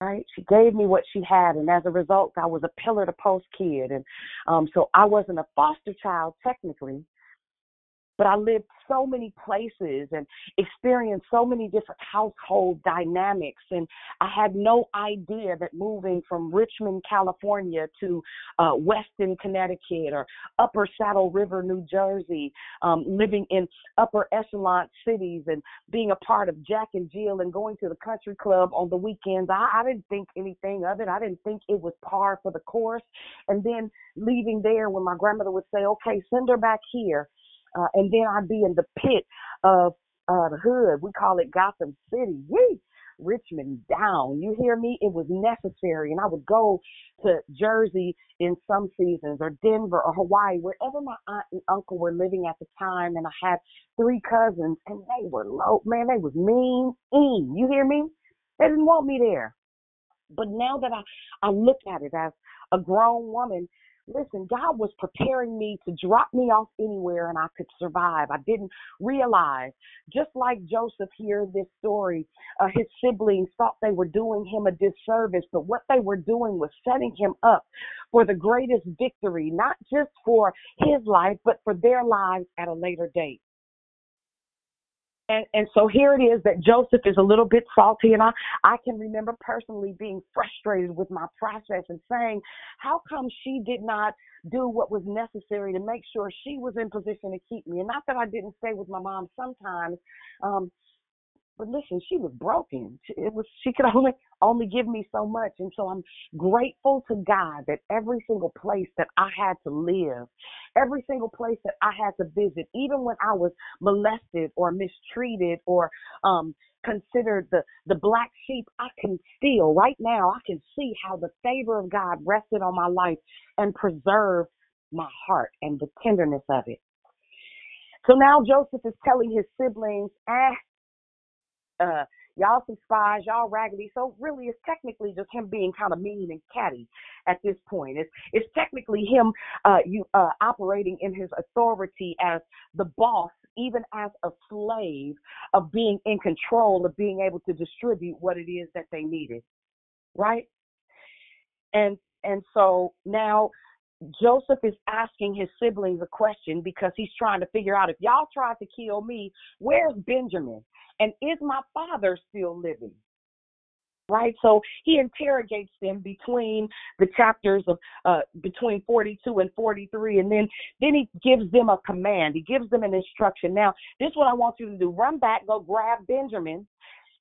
right? She gave me what she had, and as a result, I was a pillar to post kid, and um, so I wasn't a foster child technically, but I lived so many places and experienced so many different household dynamics. And I had no idea that moving from Richmond, California to uh, Weston, Connecticut or Upper Saddle River, New Jersey, um, living in upper echelon cities and being a part of Jack and Jill and going to the country club on the weekends, I, I didn't think anything of it. I didn't think it was par for the course. And then leaving there when my grandmother would say, okay, send her back here uh, and then I'd be in the pit of uh, the hood. We call it Gotham City. Yee! Richmond down. You hear me? It was necessary. And I would go to Jersey in some seasons or Denver or Hawaii, wherever my aunt and uncle were living at the time. And I had three cousins and they were low. Man, they was mean. You hear me? They didn't want me there. But now that I, I look at it as a grown woman, listen, God was preparing me to drop me off anywhere and I could survive. I didn't realize, just like Joseph here in this story, uh, his siblings thought they were doing him a disservice, but what they were doing was setting him up for the greatest victory, not just for his life, but for their lives at a later date. And and so here it is that Joseph is a little bit salty, and I I can remember personally being frustrated with my process and saying, how come she did not do what was necessary to make sure she was in position to keep me? And not that I didn't stay with my mom sometimes, um, but listen, she was broken. It was she could only only give me so much, and so I'm grateful to God that every single place that I had to live, every single place that I had to visit, even when I was molested or mistreated or um, considered the the black sheep, I can still right now I can see how the favor of God rested on my life and preserved my heart and the tenderness of it. So now Joseph is telling his siblings, ah, uh, y'all some spies, y'all raggedy. So really, it's technically just him being kind of mean and catty at this point. It's it's technically him uh, you uh, operating in his authority as the boss, even as a slave of being in control of being able to distribute what it is that they needed, right? And and so now Joseph is asking his siblings a question because he's trying to figure out if y'all tried to kill me, where's Benjamin? And is my father still living? Right? So he interrogates them between the chapters of uh, between 42 and 43, and then then he gives them a command. He gives them an instruction. Now, this is what I want you to do: run back, go grab Benjamin,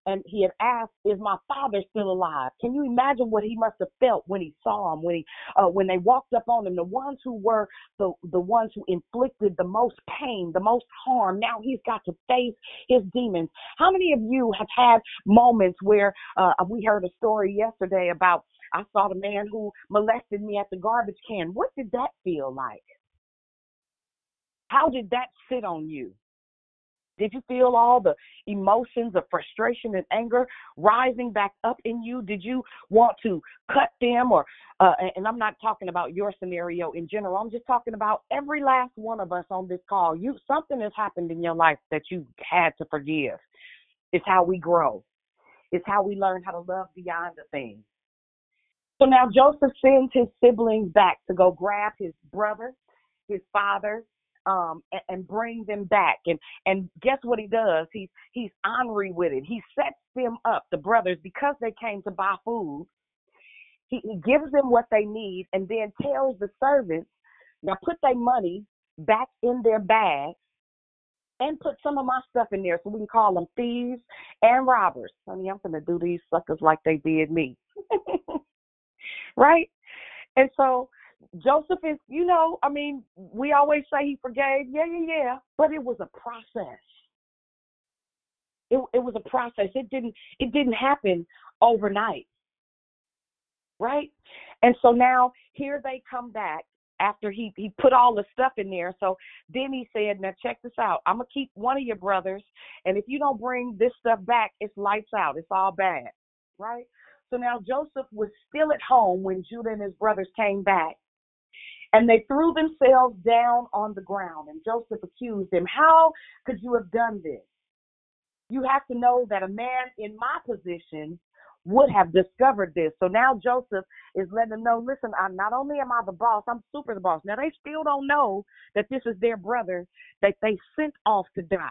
and he had asked, "Is my father still alive?" Can you imagine what he must have felt when he saw him, when he uh, when they walked up on him? The ones who were the the ones who inflicted the most pain, the most harm. Now he's got to face his demons. How many of you have had moments where uh, we heard a story yesterday about? I saw the man who molested me at the garbage can. What did that feel like? How did that sit on you? Did you feel all the emotions of frustration and anger rising back up in you? Did you want to cut them or uh, and I'm not talking about your scenario in general. I'm just talking about every last one of us on this call. You something has happened in your life that you had to forgive. It's how we grow. It's how we learn how to love beyond the things. So now Joseph sends his siblings back to go grab his brother, his father, um, and, and bring them back. And and guess what he does? He's he's honorary with it. He sets them up, the brothers, because they came to buy food. He, he gives them what they need, and then tells the servants, now put their money back in their bag and put some of my stuff in there so we can call them thieves and robbers. Honey, I'm gonna do these suckers like they did me. right? And so Joseph is, you know, I mean, we always say he forgave. Yeah, yeah, yeah. But it was a process. It it was a process. It didn't it didn't happen overnight. Right? And so now here they come back after he he put all the stuff in there. So then he said, "Now check this out. I'm gonna keep one of your brothers, and if you don't bring this stuff back, it's lights out. It's all bad." Right? So now Joseph was still at home when Judah and his brothers came back. And they threw themselves down on the ground, and Joseph accused them. How could you have done this? You have to know that a man in my position would have discovered this. So now Joseph is letting them know, listen, I not only am I the boss, I'm super the boss. Now they still don't know that this is their brother that they sent off to die.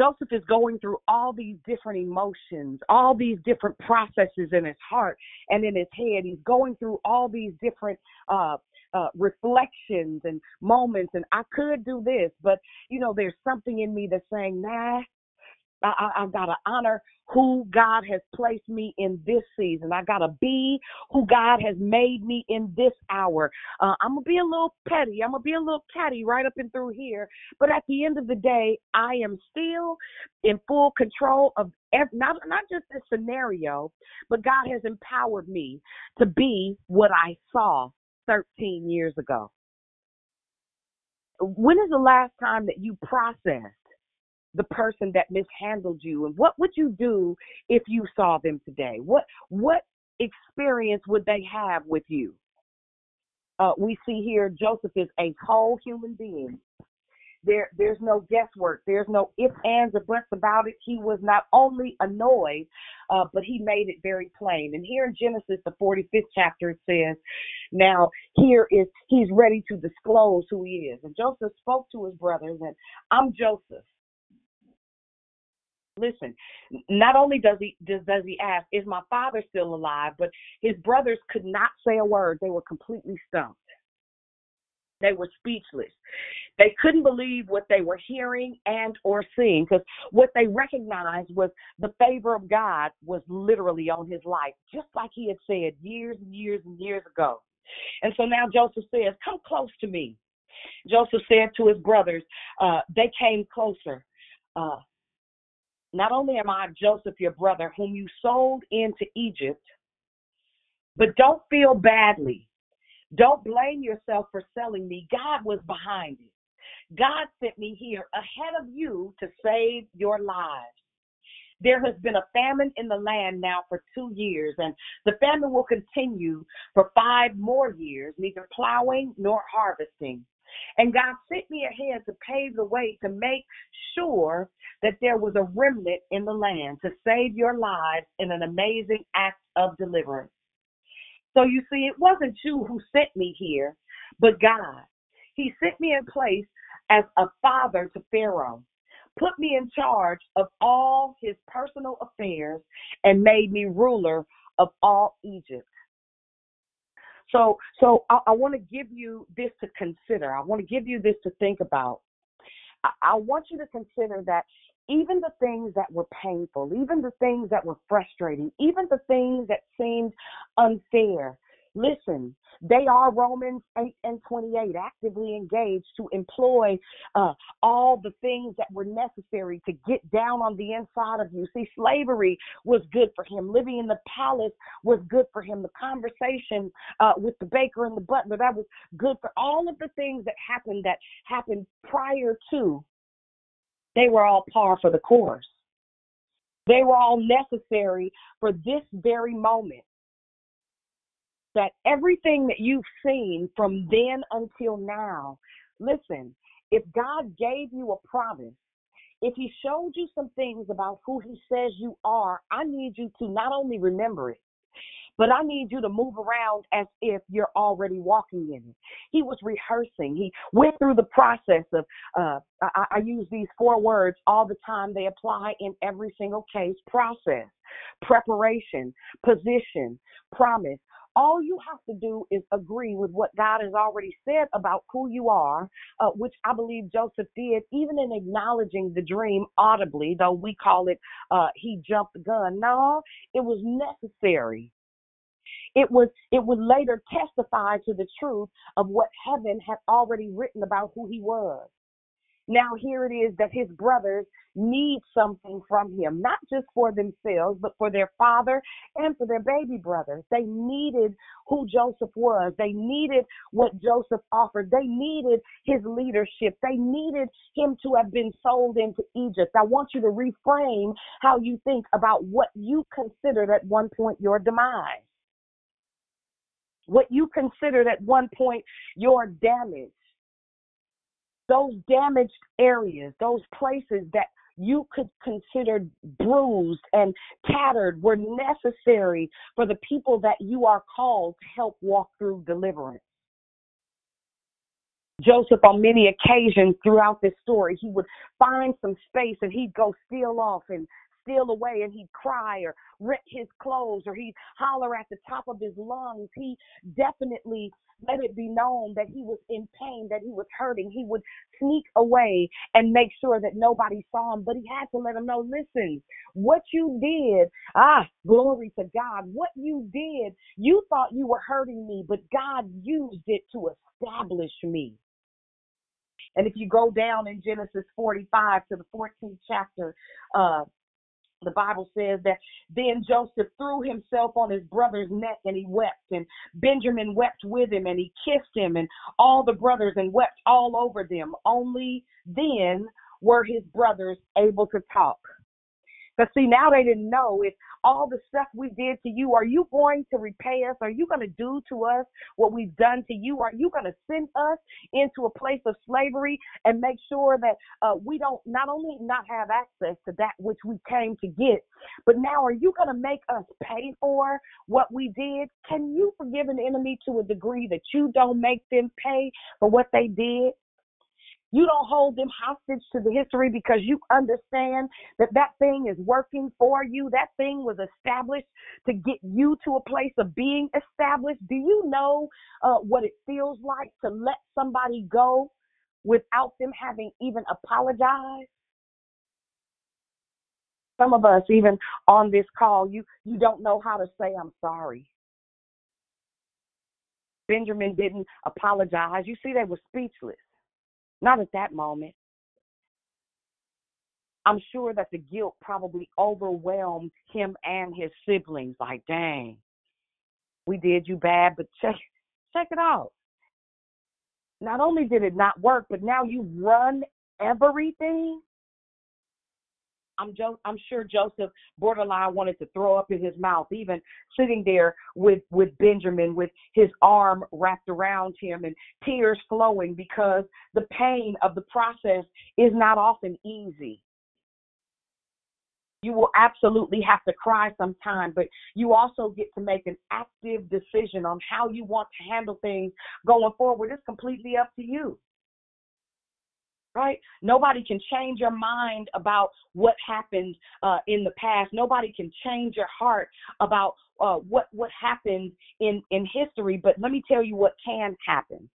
Joseph is going through all these different emotions, all these different processes in his heart and in his head. He's going through all these different uh, uh, reflections and moments. And I could do this, but you know, there's something in me that's saying, nah, I, I, I got to honor who God has placed me in this season. I got to be who God has made me in this hour. Uh, I'm going to be a little petty. I'm going to be a little catty right up and through here. But at the end of the day, I am still in full control of every, not, not just this scenario, but God has empowered me to be what I saw 13 years ago. When is the last time that you processed the person that mishandled you and what would you do if you saw them today? What what experience would they have with you? Uh, we see here joseph is a whole human being. There there's no guesswork. There's no ifs ands or buts about it. He was not only annoyed uh, but he made it very plain. And here in genesis the 45th chapter it says now here is he's ready to disclose who he is. And joseph spoke to his brothers and i'm joseph Listen, not only does he does, does he ask, "Is my father still alive?" but his brothers could not say a word. They were completely stumped. They were speechless. They couldn't believe what they were hearing and or seeing because what they recognized was the favor of God was literally on his life, just like he had said years and years and years ago. And so now Joseph says, Come close to me. Joseph said to his brothers, uh, they came closer. Uh, not only am I Joseph, your brother, whom you sold into Egypt, but don't feel badly. Don't blame yourself for selling me. God was behind it. God sent me here ahead of you to save your lives. There has been a famine in the land now for two years, and the famine will continue for five more years, neither plowing nor harvesting. And God sent me ahead to pave the way to make sure that there was a remnant in the land to save your lives in an amazing act of deliverance. So you see, it wasn't you who sent me here, but God. He sent me in place as a father to Pharaoh, put me in charge of all his personal affairs, and made me ruler of all Egypt. So, so I, I want to give you this to consider. I want to give you this to think about. I, I want you to consider that even the things that were painful, even the things that were frustrating, even the things that seemed unfair, listen, they are Romans 8 and 28, actively engaged to employ uh, all the things that were necessary to get down on the inside of you. See, slavery was good for him. Living in the palace was good for him. The conversation uh, with the baker and the butler, that was good for all of the things that happened that happened prior to. They were all par for the course. They were all necessary for this very moment that everything that you've seen from then until now, listen, if God gave you a promise, if He showed you some things about who He says you are, I need you to not only remember it, but I need you to move around as if you're already walking in it. He was rehearsing. He went through the process of, uh, I, I use these four words all the time. They apply in every single case process, preparation, position, promise, all you have to do is agree with what God has already said about who you are, uh, which I believe Joseph did, even in acknowledging the dream audibly, though we call it uh, he jumped the gun. No, it was necessary. It was it would later testify to the truth of what heaven had already written about who he was. Now, here it is that his brothers need something from him, not just for themselves, but for their father and for their baby brothers. They needed who Joseph was. They needed what Joseph offered. They needed his leadership. They needed him to have been sold into Egypt. I want you to reframe how you think about what you considered at one point your demise. What you considered at one point your damage those damaged areas, those places that you could consider bruised and tattered were necessary for the people that you are called to help walk through deliverance. Joseph, on many occasions throughout this story, he would find some space and he'd go steal off and steal away and he'd cry or rip his clothes or he'd holler at the top of his lungs. He definitely let it be known that he was in pain, that he was hurting. He would sneak away and make sure that nobody saw him, but he had to let them know listen, what you did, ah, glory to God, what you did, you thought you were hurting me, but God used it to establish me. And if you go down in Genesis 45 to the 14th chapter, uh, the Bible says that then Joseph threw himself on his brother's neck and he wept, and Benjamin wept with him and he kissed him, and all the brothers and wept all over them. Only then were his brothers able to talk. But see, now they didn't know if all the stuff we did to you, are you going to repay us? Are you going to do to us what we've done to you? Are you going to send us into a place of slavery and make sure that uh, we don't not only not have access to that which we came to get, but now are you going to make us pay for what we did? Can you forgive an enemy to a degree that you don't make them pay for what they did? You don't hold them hostage to the history because you understand that that thing is working for you. That thing was established to get you to a place of being established. Do you know uh, what it feels like to let somebody go without them having even apologized? Some of us, even on this call, you you don't know how to say I'm sorry. Benjamin didn't apologize. You see, they were speechless. Not at that moment. I'm sure that the guilt probably overwhelmed him and his siblings. Like, dang, we did you bad, but check check it out. Not only did it not work, but now you run everything. I'm jo- I'm sure Joseph borderline wanted to throw up in his mouth, even sitting there with with Benjamin with his arm wrapped around him and tears flowing because the pain of the process is not often easy. You will absolutely have to cry sometime, but you also get to make an active decision on how you want to handle things going forward. It's completely up to you right? Nobody can change your mind about what happened uh, in the past. Nobody can change your heart about uh, what what happened in in history. But let me tell you what can happen.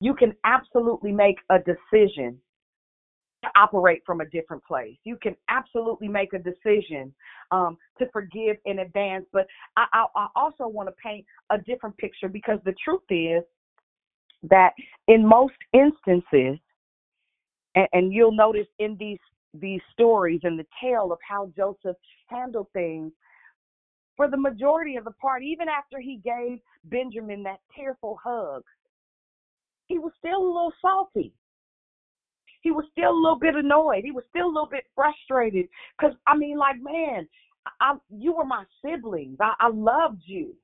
You can absolutely make a decision to operate from a different place. You can absolutely make a decision um, to forgive in advance. But I, I, I also want to paint a different picture because the truth is that in most instances, and, and you'll notice in these these stories and the tale of how Joseph handled things, for the majority of the part, even after he gave Benjamin that tearful hug, he was still a little salty. He was still a little bit annoyed. He was still a little bit frustrated. Cause I mean, like, man, I, you were my siblings. I, I loved you.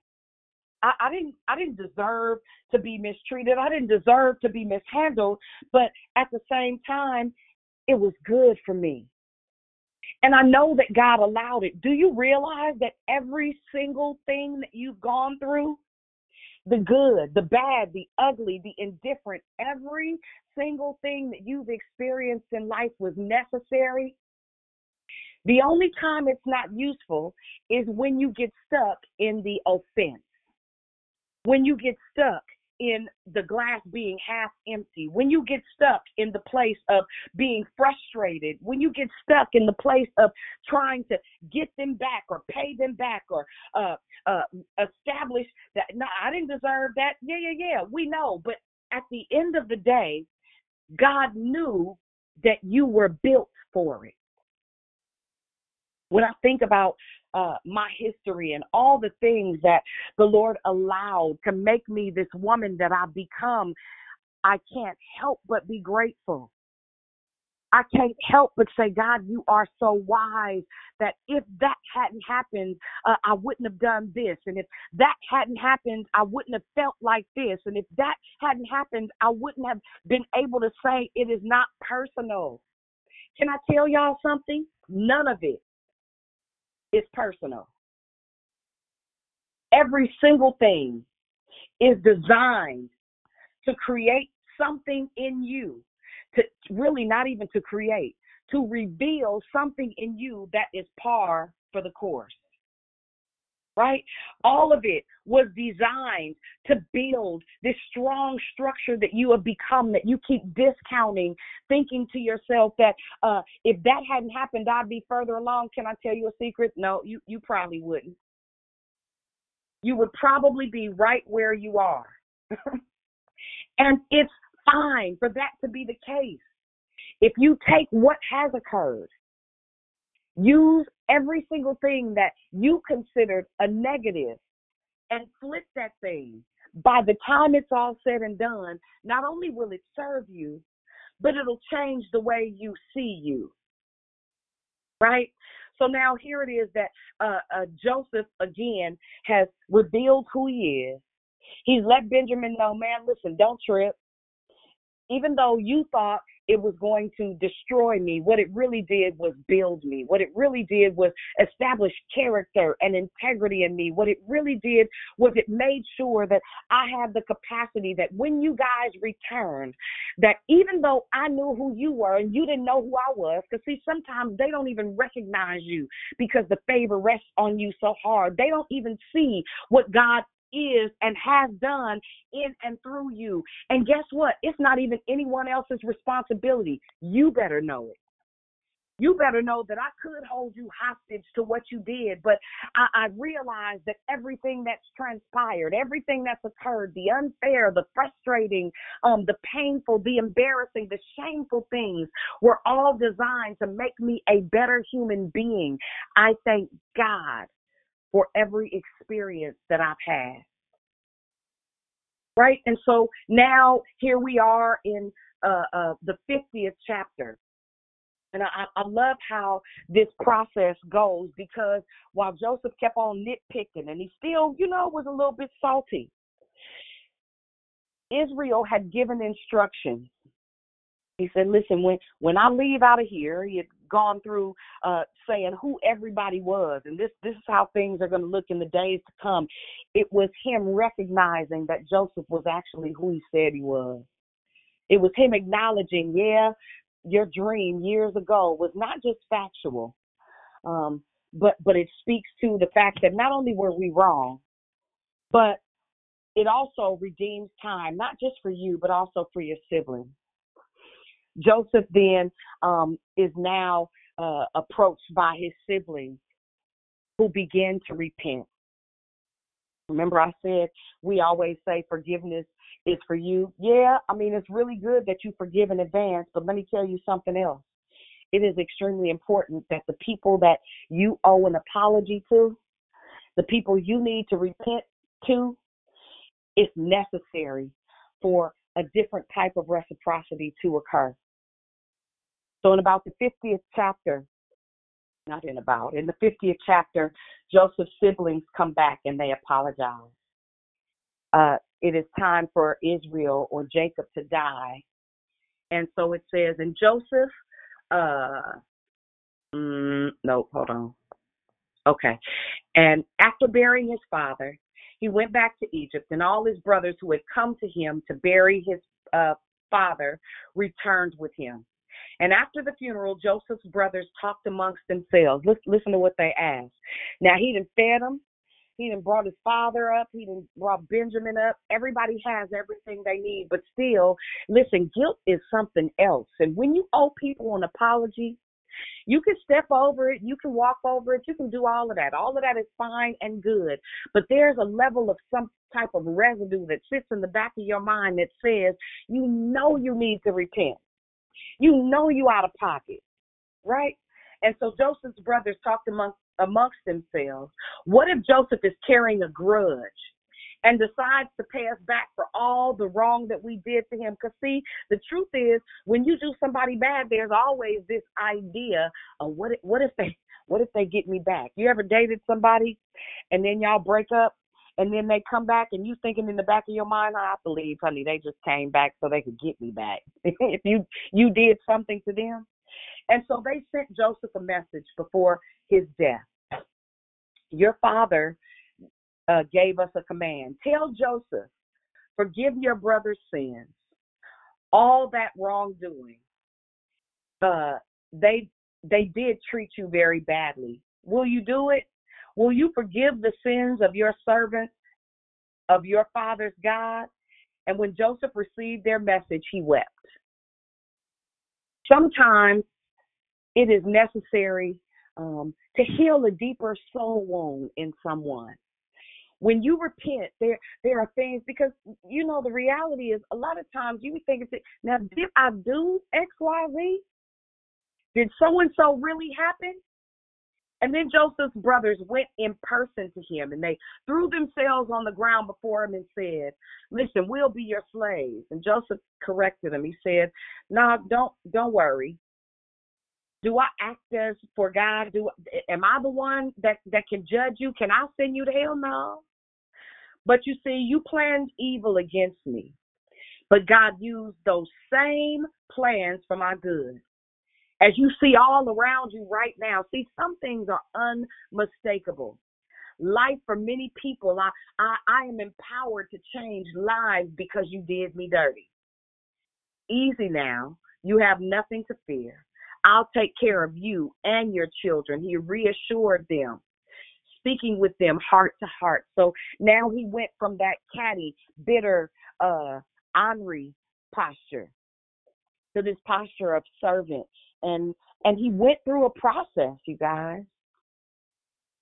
I, I didn't I didn't deserve to be mistreated. I didn't deserve to be mishandled, but at the same time, it was good for me. And I know that God allowed it. Do you realize that every single thing that you've gone through, the good, the bad, the ugly, the indifferent, every single thing that you've experienced in life was necessary? The only time it's not useful is when you get stuck in the offense when you get stuck in the glass being half empty, when you get stuck in the place of being frustrated, when you get stuck in the place of trying to get them back or pay them back or uh, uh, establish that, no, I didn't deserve that. Yeah, yeah, yeah, we know. But at the end of the day, God knew that you were built for it. When I think about uh, my history and all the things that the Lord allowed to make me this woman that I've become, I can't help but be grateful. I can't help but say, God, you are so wise that if that hadn't happened, uh, I wouldn't have done this. And if that hadn't happened, I wouldn't have felt like this. And if that hadn't happened, I wouldn't have been able to say it is not personal. Can I tell y'all something? None of it is personal. Every single thing is designed to create something in you, to really not even to create, to reveal something in you that is par for the course right? All of it was designed to build this strong structure that you have become, that you keep discounting, thinking to yourself that uh, if that hadn't happened, I'd be further along. Can I tell you a secret? No, you, you probably wouldn't. You would probably be right where you are. and it's fine for that to be the case. If you take what has occurred Use every single thing that you considered a negative and flip that thing. By the time it's all said and done, not only will it serve you, but it'll change the way you see you. Right? So now here it is that uh, uh, Joseph again has revealed who he is. He's let Benjamin know, man, listen, don't trip. Even though you thought it was going to destroy me. What it really did was build me. What it really did was establish character and integrity in me. What it really did was it made sure that I had the capacity that when you guys returned, that even though I knew who you were and you didn't know who I was, because see, sometimes they don't even recognize you because the favor rests on you so hard. They don't even see what God is and has done in and through you. And guess what? It's not even anyone else's responsibility. You better know it. You better know that I could hold you hostage to what you did, but I, I realized that everything that's transpired, everything that's occurred, the unfair, the frustrating, um, the painful, the embarrassing, the shameful things were all designed to make me a better human being. I thank God for every experience that I've had. Right? And so now here we are in uh, uh, the 50th chapter. And I, I love how this process goes because while Joseph kept on nitpicking and he still, you know, was a little bit salty, Israel had given instructions he said, "Listen, when when I leave out of here, he had gone through uh, saying who everybody was, and this this is how things are going to look in the days to come. It was him recognizing that Joseph was actually who he said he was. It was him acknowledging, yeah, your dream years ago was not just factual, um, but but it speaks to the fact that not only were we wrong, but it also redeems time, not just for you, but also for your siblings. Joseph then um, is now uh, approached by his siblings who begin to repent. Remember, I said we always say forgiveness is for you. Yeah, I mean, it's really good that you forgive in advance, but let me tell you something else. It is extremely important that the people that you owe an apology to, the people you need to repent to, it's necessary for a different type of reciprocity to occur. So, in about the 50th chapter, not in about, in the 50th chapter, Joseph's siblings come back and they apologize. Uh, it is time for Israel or Jacob to die. And so it says, and Joseph, uh, mm, no, hold on. Okay. And after burying his father, he went back to Egypt, and all his brothers who had come to him to bury his uh, father returned with him. And after the funeral, Joseph's brothers talked amongst themselves. Listen, listen to what they asked. Now he didn't fed them. He didn't brought his father up. He didn't brought Benjamin up. Everybody has everything they need, but still, listen, guilt is something else. And when you owe people an apology, you can step over it, you can walk over it, you can do all of that. All of that is fine and good. But there's a level of some type of residue that sits in the back of your mind that says, you know you need to repent. You know you out of pocket, right? And so Joseph's brothers talked amongst amongst themselves. What if Joseph is carrying a grudge and decides to pay us back for all the wrong that we did to him? Because see, the truth is, when you do somebody bad, there's always this idea of what if, what if they what if they get me back? You ever dated somebody and then y'all break up and then they come back and you thinking in the back of your mind, I believe, honey, they just came back so they could get me back. if you you did something to them. And so they sent Joseph a message before his death. Your father uh, gave us a command. Tell Joseph, forgive your brother's sins, all that wrongdoing. Uh, they they did treat you very badly. Will you do it? Will you forgive the sins of your servants, of your father's God? And when Joseph received their message, he wept. Sometimes it is necessary um, to heal a deeper soul wound in someone. When you repent, there there are things because you know the reality is a lot of times you think it's now did I do X Y Z? Did so and so really happen? And then Joseph's brothers went in person to him and they threw themselves on the ground before him and said, Listen, we'll be your slaves. And Joseph corrected him. He said, No, nah, don't don't worry. Do I act as for God? Do am I the one that, that can judge you? Can I send you to hell? No. But you see, you planned evil against me. But God used those same plans for my good. As you see all around you right now, see, some things are unmistakable. Life for many people, I, I, I am empowered to change lives because you did me dirty. Easy now. You have nothing to fear. I'll take care of you and your children. He reassured them, speaking with them heart to heart. So now he went from that catty, bitter, uh, posture to this posture of servant. And and he went through a process, you guys.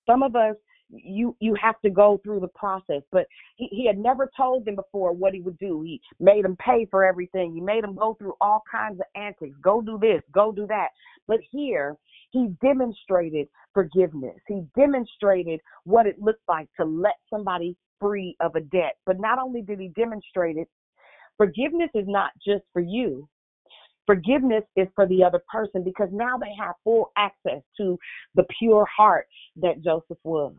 Some of us you you have to go through the process. But he, he had never told them before what he would do. He made them pay for everything. He made them go through all kinds of antics. Go do this, go do that. But here he demonstrated forgiveness. He demonstrated what it looked like to let somebody free of a debt. But not only did he demonstrate it, forgiveness is not just for you. Forgiveness is for the other person because now they have full access to the pure heart that Joseph was.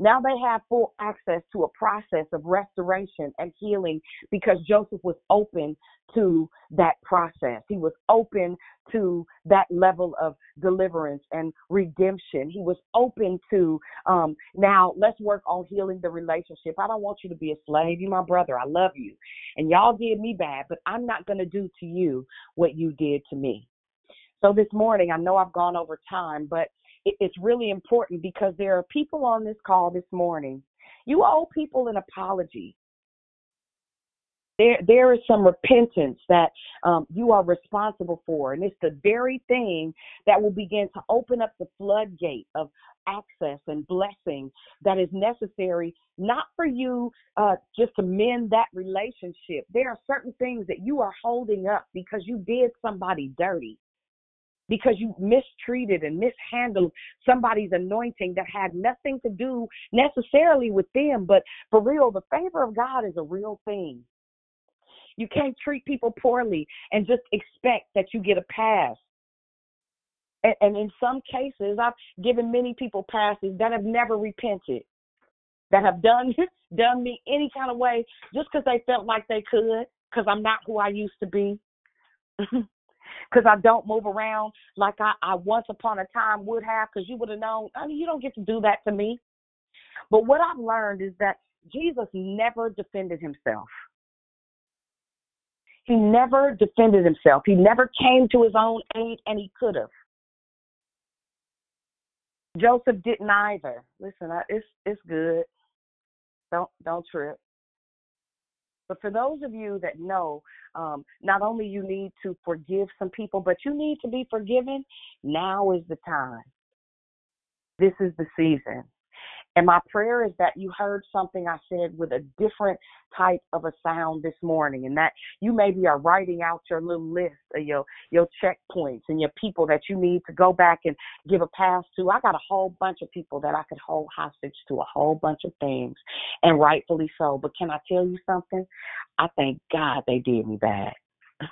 Now they have full access to a process of restoration and healing because Joseph was open to that process. He was open to that level of deliverance and redemption. He was open to, um, now let's work on healing the relationship. I don't want you to be a slave. You're my brother. I love you. And y'all did me bad, but I'm not going to do to you what you did to me. So this morning, I know I've gone over time, but it's really important because there are people on this call this morning. You owe people an apology. There, there is some repentance that um, you are responsible for, and it's the very thing that will begin to open up the floodgate of access and blessing that is necessary, not for you uh, just to mend that relationship. There are certain things that you are holding up because you did somebody dirty because you mistreated and mishandled somebody's anointing that had nothing to do necessarily with them. But for real, the favor of God is a real thing. You can't treat people poorly and just expect that you get a pass. And, and in some cases, I've given many people passes that have never repented, that have done done me any kind of way just because they felt like they could, because I'm not who I used to be. because I don't move around like I, I once upon a time would have, because you would have known, I mean, you don't get to do that to me. But what I've learned is that Jesus never defended himself. He never defended himself. He never came to his own aid, and he could have. Joseph didn't either. Listen, it's it's good. Don't don't trip. But for those of you that know, um, not only you need to forgive some people, but you need to be forgiven, now is the time. This is the season. And my prayer is that you heard something I said with a different type of a sound this morning, and that you maybe are writing out your little list of your your checkpoints and your people that you need to go back and give a pass to. I got a whole bunch of people that I could hold hostage to a whole bunch of things, and rightfully so. But can I tell you something? I thank God they did me bad.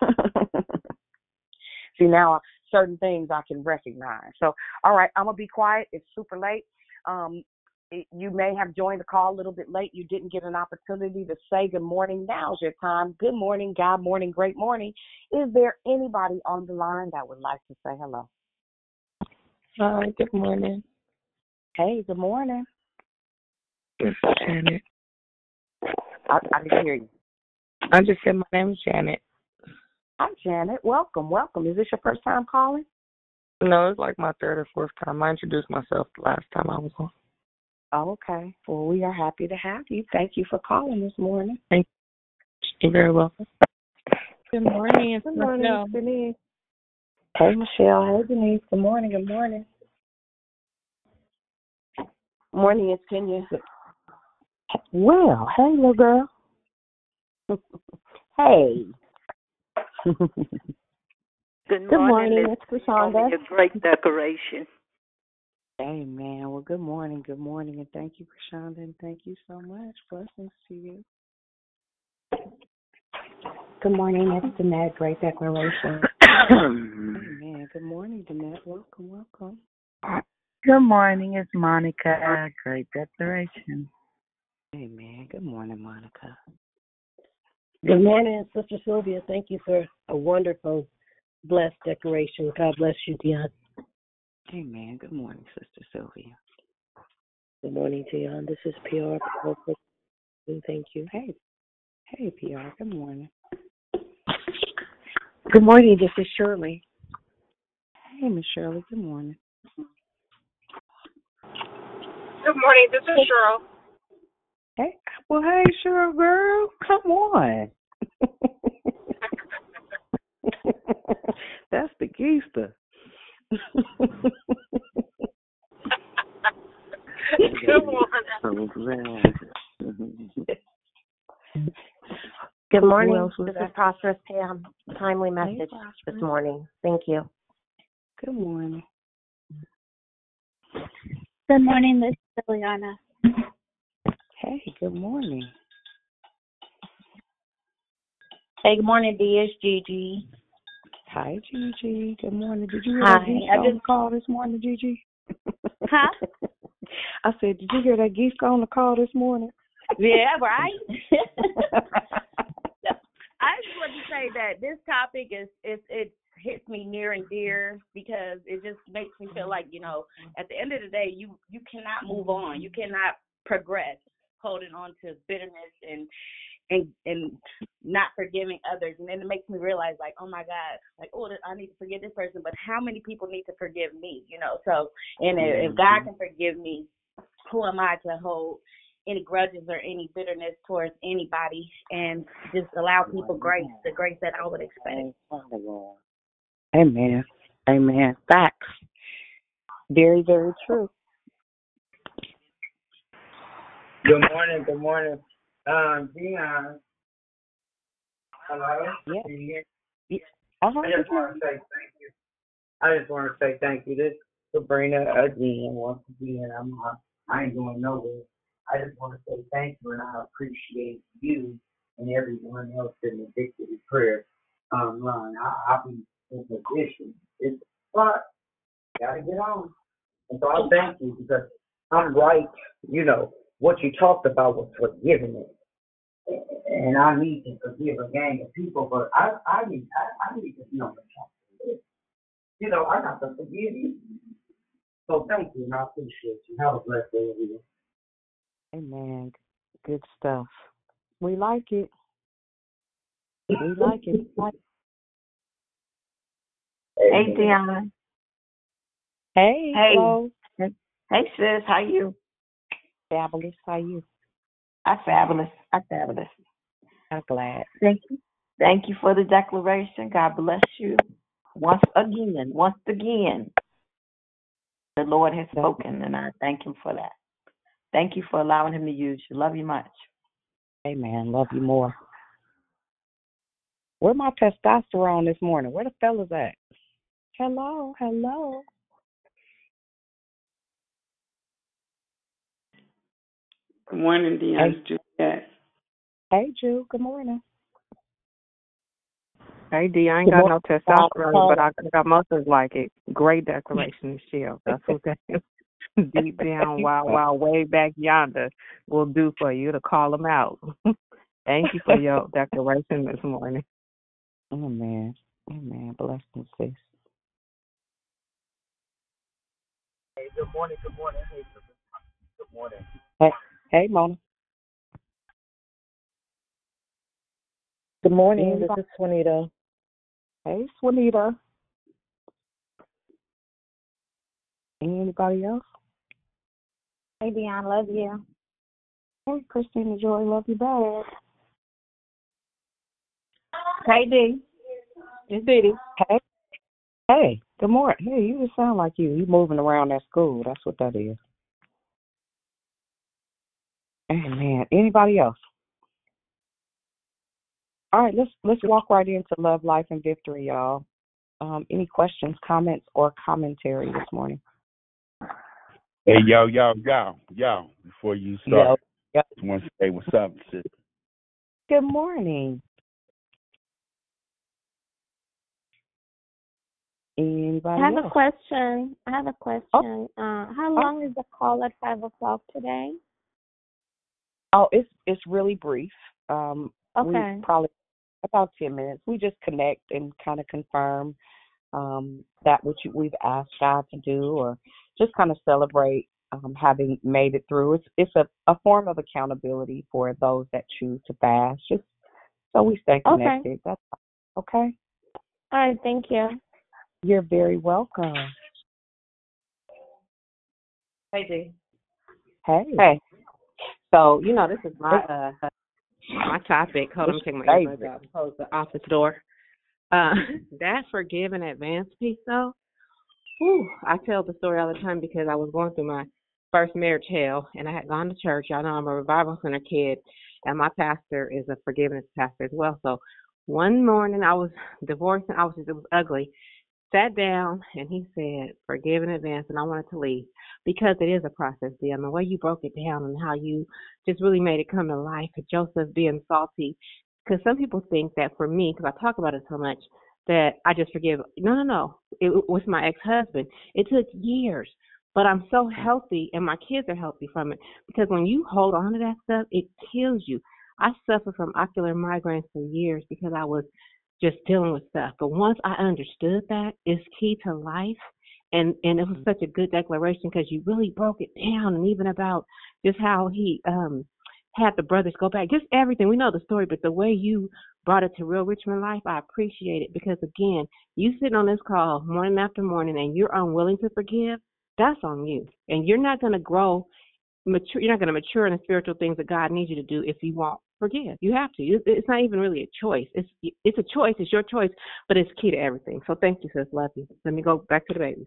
See now certain things I can recognize. So all right, I'm gonna be quiet. It's super late. Um, you may have joined the call a little bit late. You didn't get an opportunity to say good morning. Now's your time. Good morning, God morning, great morning. Is there anybody on the line that would like to say hello? Hi, good morning. Hey, good morning. This is Janet. I, I didn't hear you. I just said my name is Janet. Hi, Janet. Welcome, welcome. Is this your first time calling? No, it's like my third or fourth time. I introduced myself the last time I was on. Oh, okay. Well, we are happy to have you. Thank you for calling this morning. Thank you. You're very welcome. Good morning. It's Good morning, Michelle. Denise. Hey, Michelle. Hey, Denise. Good morning. Good morning. Morning, it's Kenya. Well, hey, little girl. hey. Good Good morning, morning, it's Naomi, Krishanda. Your great decoration. Amen. Well, good morning. Good morning. And thank you, Krishanda. And thank you so much. Blessings to you. Good morning, it's Danette. Great declaration. Amen. Good morning, Danette. Welcome, welcome. Good morning, it's Monica. Great declaration. Amen. Good morning, Monica. Good morning, Sister Sylvia. Thank you for a wonderful, blessed decoration. God bless you, Dion. Amen. Good morning, Sister Sylvia. Good morning, Dion. This is PR. Thank you. Hey, hey, PR. Good morning. Good morning. This is Shirley. Hey, Miss Shirley. Good morning. Good morning. This is Cheryl. Hey, well, hey, Cheryl, girl, come on. That's the geester. Good morning. Good morning. else was This is that? Prosperous Pam. Timely message this morning. Thank you. Good morning. Good morning, this is Liliana. Hey, good morning. Hey, good morning, D. Hi, Gigi. Good morning. Did you hear Hi, that geese I on the call this morning, Gigi? Huh? I said, did you hear that geese on the call this morning? Yeah, right. I just want to say that this topic is is it hits me near and dear because it just makes me feel like you know at the end of the day you you cannot move on you cannot progress holding on to bitterness and and and not forgiving others and then it makes me realize like oh my god like oh I need to forgive this person but how many people need to forgive me you know so and if, if God can forgive me who am I to hold any grudges or any bitterness towards anybody and just allow people grace, the grace that I would expect. Amen. Amen. Facts. Very, very true. Good morning. Good morning. Um, Dion. Hello. Yeah. Hear? Yeah. Uh-huh. I just want to say thank you. I just want to say thank you. This Sabrina again, once again. I'm not, I ain't going nowhere. I just want to say thank you, and I appreciate you and everyone else in the victory prayer um, line. I, I'll be in position. It's but gotta get on. And so I thank you because I'm right. You know what you talked about was forgiveness and I need to forgive a gang of people, but I I need I, I need to be on the top this. You know, I got to forgive you. So thank you, and I appreciate you. Have a blessed day, everyone. Amen. Good stuff. We like it. We like it. Like- Hey Dion. Hey, Hey. hello. Hey sis, how you? Fabulous. How you? I'm fabulous. I fabulous. I'm glad. Thank you. Thank you for the declaration. God bless you. Once again, once again, the Lord has spoken, and I thank Him for that. Thank you for allowing Him to use you. Love you much. Amen. Love you more. Where my testosterone this morning? Where the fellas at? Hello, hello. Good morning, Dion. Juliet. Hey, Jew. Good morning. Hey, D, I ain't Good got no morning, testosterone, but I got muscles like it. Great declaration to shield. That's what that is. Deep down, while while way back yonder will do for you to call them out. Thank you for your declaration this morning. Amen. Amen. Blessings, sis. Hey, good morning. Good morning. Hey, good morning. Hey, hey, Mona. Good morning. Anybody? This is Juanita. Hey, Swanita. Anybody else? Hey, Dion, love you. Hey, Christina Joy, love you back. Hey D. It's Diddy. Hey, hey, good morning. Hey, you just sound like you. You moving around that school. That's what that is. Hey, man. Anybody else? All right, let's let's walk right into love, life, and victory, y'all. Um, any questions, comments, or commentary this morning? Hey, yo, yo, yo, yo, before you start, Yo, just want to say what's up, sis. Good morning. Anybody I have else? a question. I have a question. Uh, how long is the call at five o'clock today? Oh, it's it's really brief. Um, Okay. we probably about ten minutes. We just connect and kind of confirm um, that which we've asked God to do, or just kind of celebrate um, having made it through. It's it's a, a form of accountability for those that choose to fast, just so we stay Okay. connected. That's okay. All right. Thank you. You're very welcome. Hey, G. Hey. Hey. So, you know, this is my uh my topic. Hold on, take my earbuds out. Close the office door. Uh that forgive in advance piece though. Whew, I tell the story all the time because I was going through my first marriage hell and I had gone to church. Y'all know I'm a revival center kid and my pastor is a forgiveness pastor as well. So one morning I was divorced and I was just it was ugly. Sat down and he said, Forgive in advance and I wanted to leave because it is a process, Dear. The way you broke it down and how you just really made it come to life. Joseph being salty. Because some people think that for me, because I talk about it so much, that I just forgive. No, no, no. It was my ex husband. It took years. But I'm so healthy and my kids are healthy from it. Because when you hold on to that stuff, it kills you. I suffered from ocular migraines for years because I was just dealing with stuff. But once I understood that, it's key to life. And and it was such a good declaration because you really broke it down and even about just how he um had the brothers go back, just everything. We know the story, but the way you brought it to real Richmond life, I appreciate it because again, you sitting on this call morning after morning and you're unwilling to forgive, that's on you. And you're not going to grow mature. You're not going to mature in the spiritual things that God needs you to do if you won't forgive. You have to. It's not even really a choice. It's it's a choice. It's your choice, but it's key to everything. So thank you, sis. Love you. Let me go back to the babies.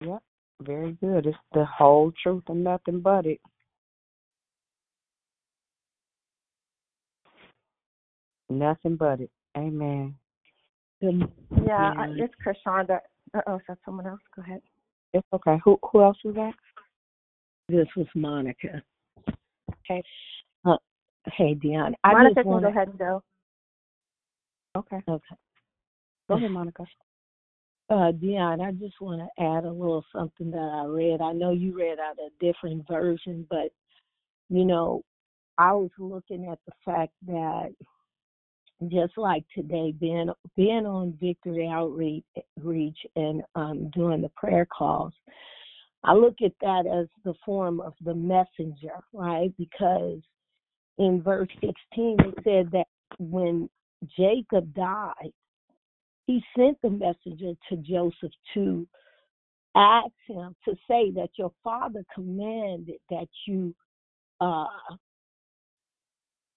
Yep. Very good. It's the whole truth and nothing but it. Nothing but it. Amen. Yeah, I, Yeah. it's Krishonda. Uh oh, is that someone else? Go ahead. It's okay. Who who else was that? This was Monica. Okay. Uh, hey, Dion. I Monica want go ahead and go. Okay. Okay. Go ahead, Monica. Uh, Dion, I just want to add a little something that I read. I know you read out a different version, but you know, I was looking at the fact that just like today, being being on Victory Outreach reach and um, doing the prayer calls, I look at that as the form of the messenger, right? Because in verse 16 it said that when Jacob died, he sent the messenger to Joseph to ask him to say that your father commanded that you uh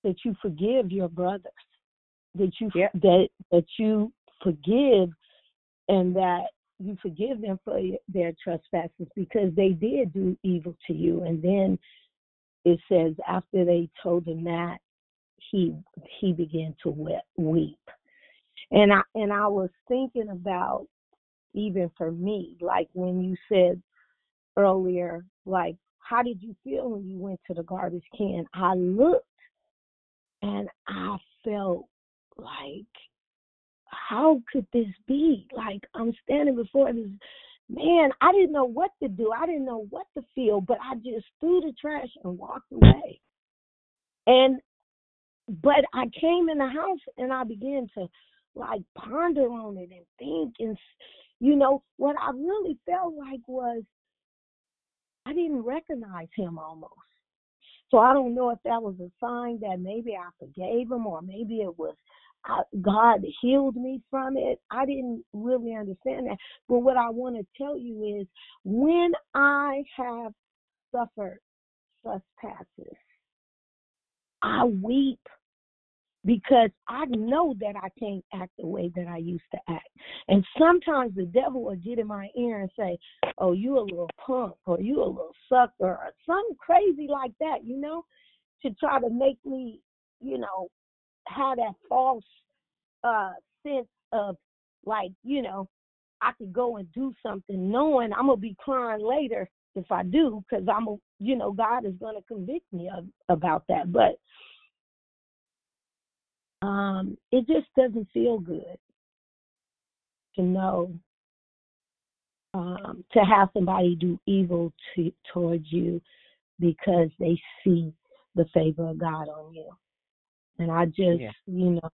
that you forgive your brothers that you that that you forgive and that you forgive them for their trespasses because they did do evil to you. And then it says after they told him that he he began to weep. And i and i was thinking about even for me like when you said earlier like how did you feel when you went to the garbage can? I looked and i felt like how could this be? Like i'm standing before this man i didn't know what to do. I didn't know what to feel but i just threw the trash and walked away. And but i came in the house and i began to like ponder on it and think and you know what i really felt like was i didn't recognize him almost. So i don't know if that was a sign that maybe i forgave him or maybe it was God healed me from it. I didn't really understand that. But what I want to tell you is when I have suffered trespasses, I weep because I know that I can't act the way that I used to act. And sometimes the devil will get in my ear and say, Oh, you a little punk or you a little sucker or something crazy like that, you know, to try to make me, you know, have that false uh sense of like, you know, I could go and do something knowing I'm gonna be crying later if I do, because I'm a, you know, God is gonna convict me of about that. But um, it just doesn't feel good to know um, to have somebody do evil to towards you because they see the favor of God on you. And I just, Yeah. you know,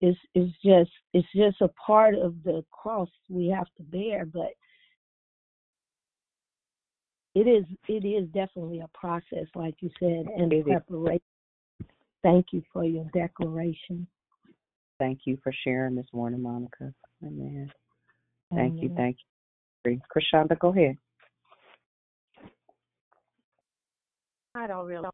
it's it's just it's just a part of the cross we have to bear, but it is it is definitely a process, like you said, and It is. preparation. Thank you for your declaration. Thank you for sharing this morning, Monica. Amen. Thank you, thank you. Krishanda, go ahead. I don't really.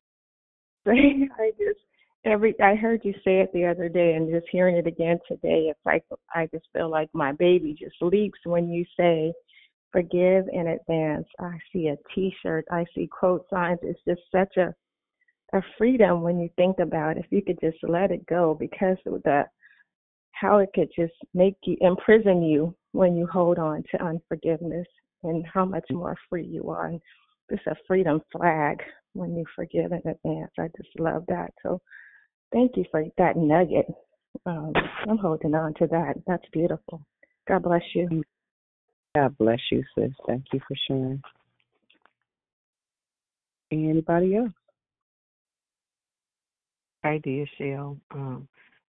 I just every I heard you say it the other day, and just hearing it again today, it's like I just feel like my baby just leaps when you say forgive in advance. I see a T-shirt, I see quote signs. It's just such a a freedom when you think about it. if you could just let it go because of the how it could just make you imprison you when you hold on to unforgiveness and how much more free you are. And it's a freedom flag when you forgive in advance. I just love that. So thank you for that nugget. Um, I'm holding on to that. That's beautiful. God bless you. God bless you, sis. Thank you for sharing. Anybody else? I did, Shell. Um,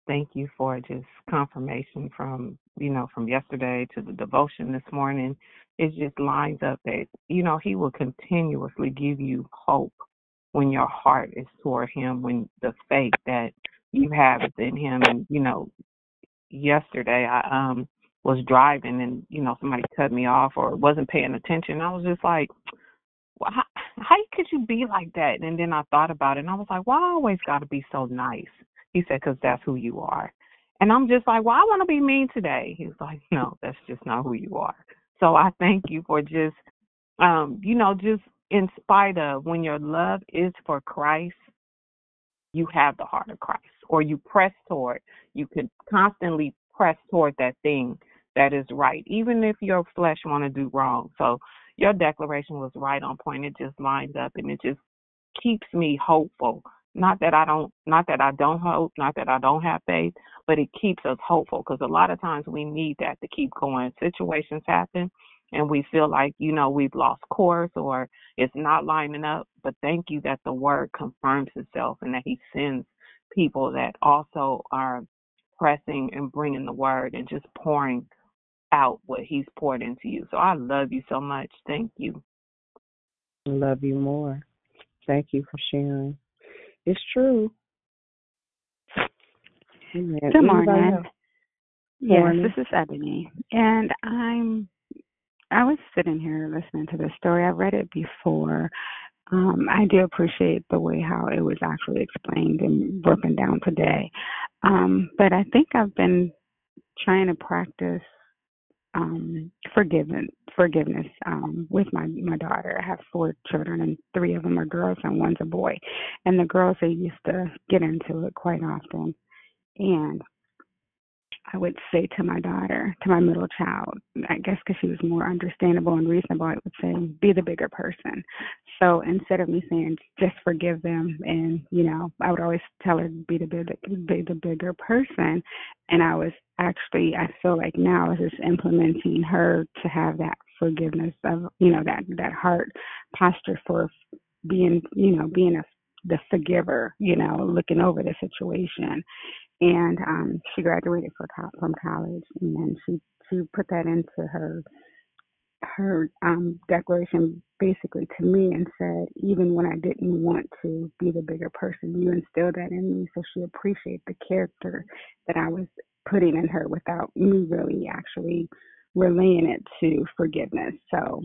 thank you for just confirmation from you know from yesterday to the devotion this morning. It just lines up that you know He will continuously give you hope when your heart is toward Him, when the faith that you have is in Him. And you know, yesterday I um was driving and you know somebody cut me off or wasn't paying attention. I was just like, well, how, how could you be like that? And then I thought about it and I was like, why I always got to be so nice? He said, because that's who you are. And I'm just like, well, I want to be mean today. He was like, no, that's just not who you are. So I thank you for just, um, you know, just in spite of when your love is for Christ, you have the heart of Christ, or you press toward. You could constantly press toward that thing that is right, even if your flesh want to do wrong. So your declaration was right on point. It just lines up, and it just keeps me hopeful. Not that I don't, not that I don't hope, not that I don't have faith, but it keeps us hopeful because a lot of times we need that to keep going. Situations happen, and we feel like you know we've lost course or it's not lining up. But thank you that the word confirms itself and that He sends people that also are pressing and bringing the word and just pouring out what He's poured into you. So I love you so much. Thank you. Love you more. Thank you for sharing. It's true. Good morning. Yes, Morning. this is Ebony, and I'm. I was sitting here listening to this story. I've read it before. Um, I do appreciate the way how it was actually explained and broken down today. Um, but I think I've been trying to practice um forgiven forgiveness um with my my daughter. I have four children and three of them are girls and one's a boy. And the girls they used to get into it quite often. And I would say to my daughter, to my middle child, I guess because she was more understandable and reasonable, I would say, be the bigger person. So instead of me saying just forgive them, and you know, I would always tell her be the big, be the bigger person. And I was actually, I feel like now is just implementing her to have that forgiveness of, you know, that that heart posture for being, you know, being a the forgiver, you know, looking over the situation and um she graduated from college and then she she put that into her her um declaration basically to me and said even when I didn't want to be the bigger person you instilled that in me so she appreciated the character that I was putting in her without me really actually relaying it to forgiveness so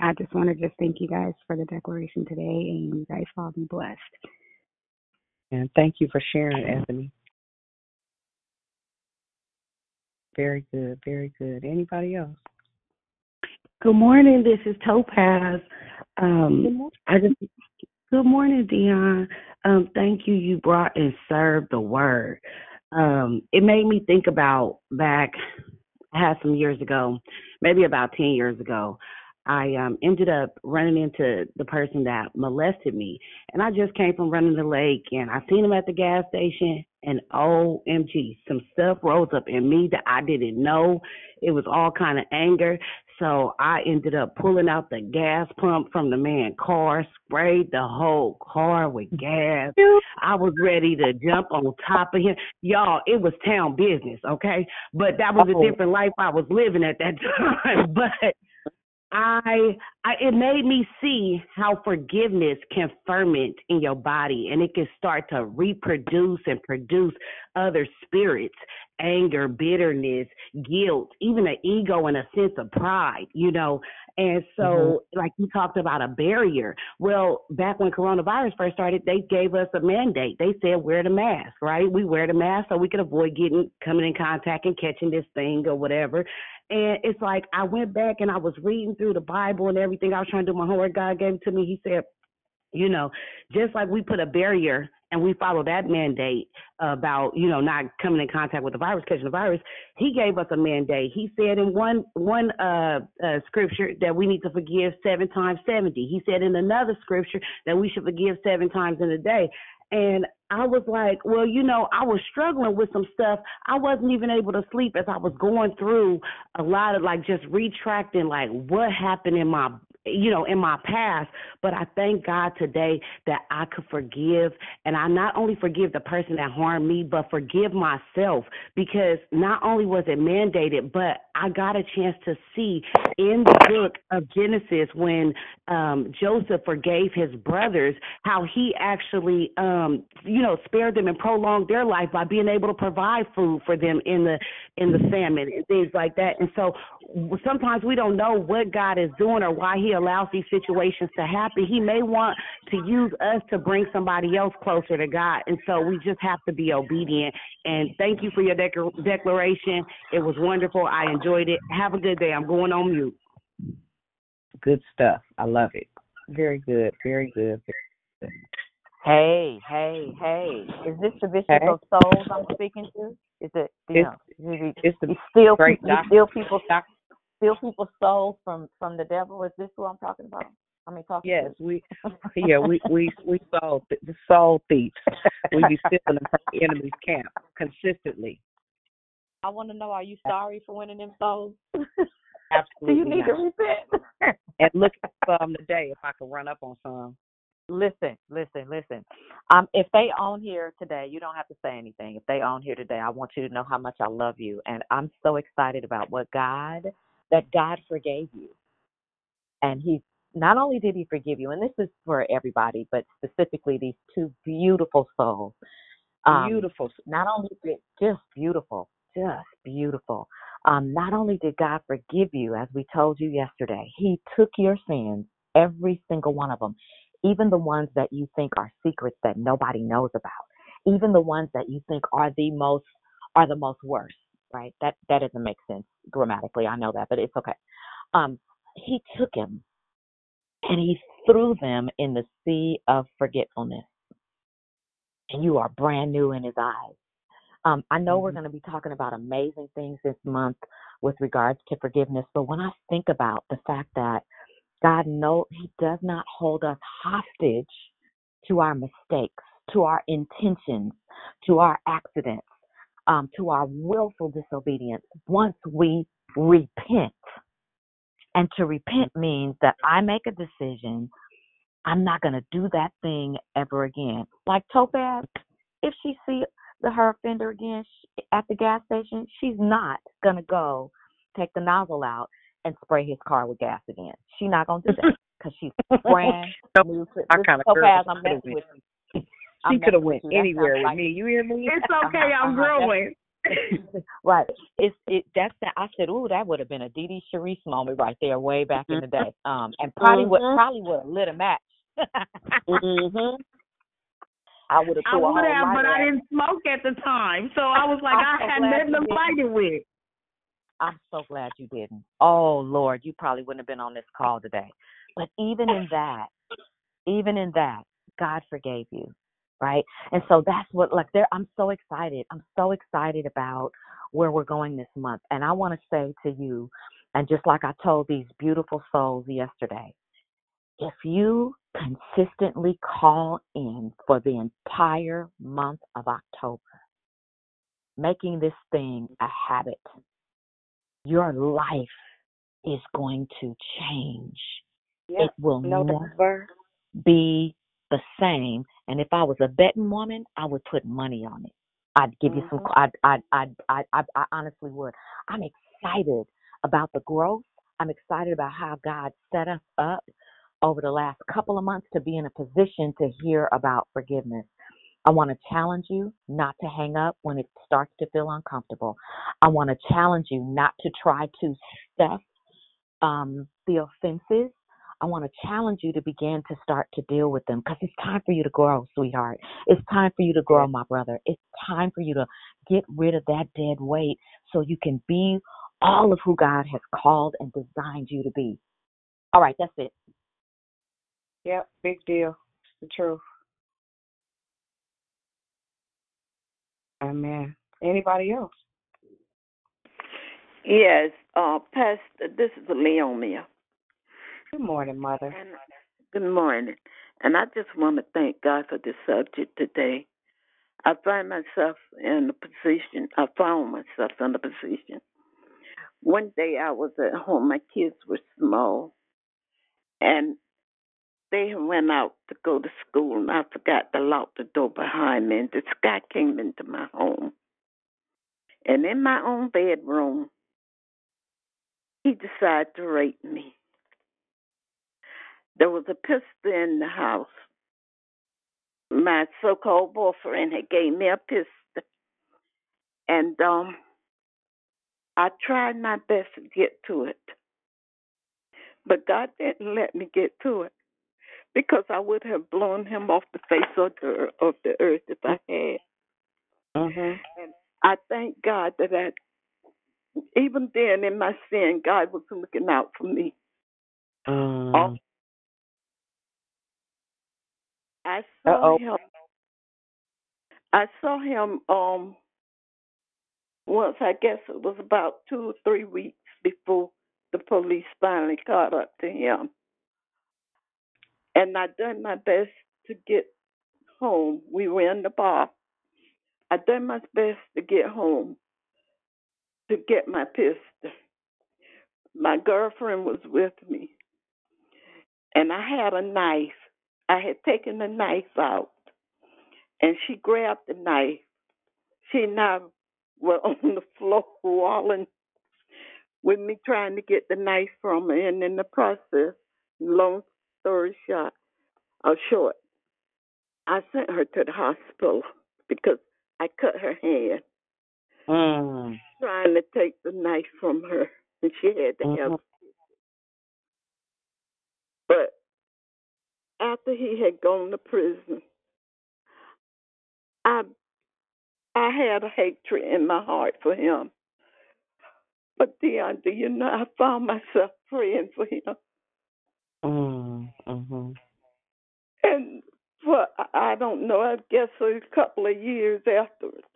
I just want to just thank you guys for the declaration today and you guys all be blessed And thank you for sharing, Ebony. Very good, very good. Anybody else? Good morning. This is Topaz. Um, I just good morning, Dion. Um, thank you. You brought and served the word. Um, it made me think about back. I had some years ago, maybe about ten years ago. I um ended up running into the person that molested me, and I just came from running the lake, and I seen him at the gas station, and OMG, some stuff rose up in me that I didn't know. It was all kind of anger. So I ended up pulling out the gas pump from the man's car, sprayed the whole car with gas. I was ready to jump on top of him. Y'all, it was town business, okay? But that was a different life I was living at that time. But I, I it made me see how forgiveness can ferment in your body and it can start to reproduce and produce other spirits anger bitterness guilt even an ego and a sense of pride you know? And so mm-hmm. like you talked about a barrier. Well back when coronavirus first started they gave us a mandate. They said wear the mask right? We wear the mask so we can avoid getting coming in contact and catching this thing or whatever and it's like I went back and I was reading through the Bible and everything. I was trying to do my homework. God gave it to me. He said, you know, just like we put a barrier and we follow that mandate about, you know, not coming in contact with the virus, catching the virus, he gave us a mandate. He said in one one uh, uh scripture that we need to forgive seven times seventy. He said in another scripture that we should forgive seven times in a day. And I was like, well, you know, I was struggling with some stuff. I wasn't even able to sleep as I was going through a lot of like just retracting like what happened in my you know, in my past, but I thank God today that I could forgive. And I not only forgive the person that harmed me, but forgive myself. Because not only was it mandated, but I got a chance to see in the book of Genesis when um Joseph forgave his brothers how he actually um you know spared them and prolonged their life by being able to provide food for them in the in the famine and things like that. And so sometimes we don't know what God is doing or why he allows these situations to happen. He may want to use us to bring somebody else closer to God. And so we just have to be obedient. And thank you for your dec- declaration. It was wonderful. I enjoyed it. Have a good day. I'm going on mute. Good stuff. I love it. Very good. Very good. Very good. Hey, hey, hey. Is this the Bishop Hey. of Souls I'm speaking to? Is it you It's- know, you, it's the you steal great people you doc- steal people's steal souls from from the devil? Is this who I'm talking about? I mean talking Yes, to? we yeah we we we soul th- the soul thieves. We be stealing them from the enemy's camp consistently. I want to know are you sorry for winning them souls? Absolutely Do you need not. to repent? And look at some today if I could run up on some. Listen, listen, listen. Um, if they own here today, you don't have to say anything. If they own here today, I want you to know how much I love you, and I'm so excited about what God that God forgave you, and He not only did He forgive you, and this is for everybody, but specifically these two beautiful souls. Um, Beautiful. Not only did just beautiful, just beautiful. Um, not only did God forgive you, as we told you yesterday, He took your sins, every single one of them, even the ones that you think are secrets that nobody knows about, even the ones that you think are the most are the most worst. Right? That that doesn't make sense grammatically. I know that, but it's okay. Um, he took him and he threw them in the sea of forgetfulness, and you are brand new in his eyes. Um, I know we're going to be talking about amazing things this month with regards to forgiveness, but when I think about the fact that God know He does not hold us hostage to our mistakes, to our intentions, to our accidents, um, to our willful disobedience once we repent. And to repent means that I make a decision. I'm not going to do that thing ever again. Like Topaz, if she see the her offender again sh- at the gas station, she's not going to go take the nozzle out and spray his car with gas again. She's not going to do that because she's brand new. To, my this kind of Topaz, I'm messing with you. She could have went with you. That anywhere with like me. You hear me? It's okay. Uh-huh, I'm uh-huh. Growing. right. It's it that's that I said, Ooh, that would have been a Dee Sharice moment right there way back in the day. Um and probably would Mhm. probably would have lit a match. Mhm. I would have I would have, but I didn't smoke at the time, so I was like, I'm I so had nothing to fight it with. I'm so glad you didn't. Oh Lord, you probably wouldn't have been on this call today. But even in that, even in that, God forgave you. Right? And so that's what like there I'm so excited. I'm so excited about where we're going this month. And I want to say to you, and just like I told these beautiful souls yesterday, if you consistently call in for the entire month of October, making this thing a habit, your life is going to change. Yep. It will never be the same. And if I was a betting woman, I would put money on it. I'd give you some. I I I I I I honestly would. I'm excited about the growth. I'm excited about how God set us up over the last couple of months to be in a position to hear about forgiveness. I want to challenge you not to hang up when it starts to feel uncomfortable. I want to challenge you not to try to stuff um, the offenses. I want to challenge you to begin to start to deal with them because it's time for you to grow, sweetheart. It's time for you to grow, my brother. It's time for you to get rid of that dead weight so you can be all of who God has called and designed you to be. All right, that's it. Yep, big deal. It's the truth. Amen. Anybody else? Yes, uh, Pastor, this is a Leonia. Good morning, Mother. Good morning. And I just want to thank God for this subject today. I find myself in a position, I found myself in a position. One day I was at home, my kids were small, and they went out to go to school, and I forgot to lock the door behind me, and this guy came into my home. And in my own bedroom, he decided to rape me. There was a pistol in the house. My so-called boyfriend had gave me a pistol, and um, I tried my best to get to it, but God didn't let me get to it because I would have blown him off the face of the of the earth if I had. Mhm. And I thank God that I, even then in my sin, God was looking out for me. Mm. I saw Uh-oh. him. I saw him um once. I guess it was about two or three weeks before the police finally caught up to him. And I done my best to get home. We were in the bar. I done my best to get home to get my pistol. My girlfriend was with me, and I had a knife. I had taken the knife out, and she grabbed the knife. She now was on the floor walling with me trying to get the knife from her, and in the process, long story short, or short, I sent her to the hospital because I cut her hand Mm. trying to take the knife from her, and she had to have. Mhm. But after he had gone to prison, I I had a hatred in my heart for him. But Dion, do you know I found myself praying for him, Mm. Mhm. and for I don't know, I guess a couple of years afterwards,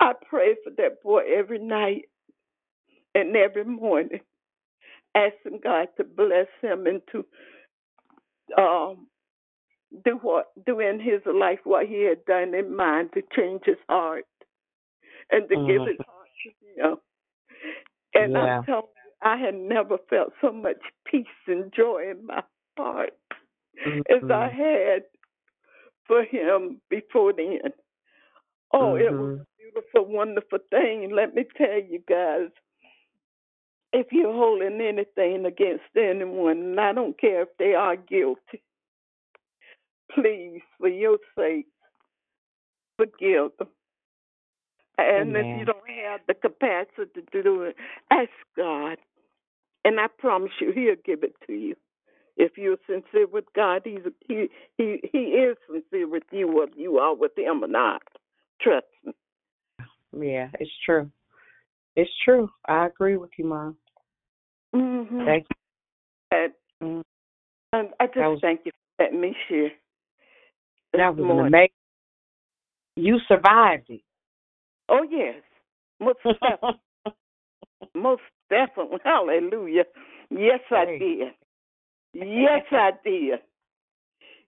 I prayed for that boy every night and every morning, asking God to bless him and to um do what do in his life what he had done in mine to change his heart and to give Mhm. his heart to him. And Yeah. I'm telling you, I had never felt so much peace and joy in my heart as I Mhm. had for him before then. Oh, it was Mhm. a beautiful, wonderful thing. Let me tell you guys, if you're holding anything against anyone, and I don't care if they are guilty, please, for your sake, forgive them. And if you don't have the capacity to do it, ask God. And I promise you, He'll give it to you. If you're sincere with God, He's He He He is sincere with you, whether you are with Him or not. Trust me. Yeah, it's true. It's true. I agree with you, Mom. Mm-hmm. Thank And, you. and I just was- thank you for letting me share. this That was morning. amazing. You survived it. Oh yes, most definitely. most definitely. Hallelujah. Yes, I did. Yes, I did.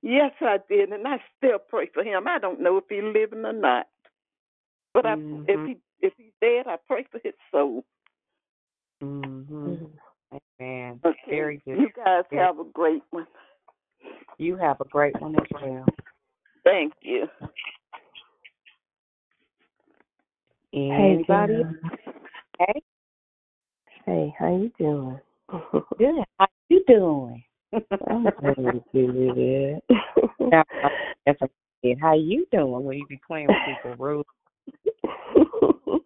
Yes, I did, and I still pray for him. I don't know if he's living or not, but I, if Mhm. he if he's dead, I pray for his soul. Mhm. Man, Okay. very good. You guys Very- have a great one. You have a great one as well. Thank you. Anybody? Deanna. Hey, Hey, how you doing? good. How you doing? I'm doing good. Now, that's. How you doing when you be playing with people rude?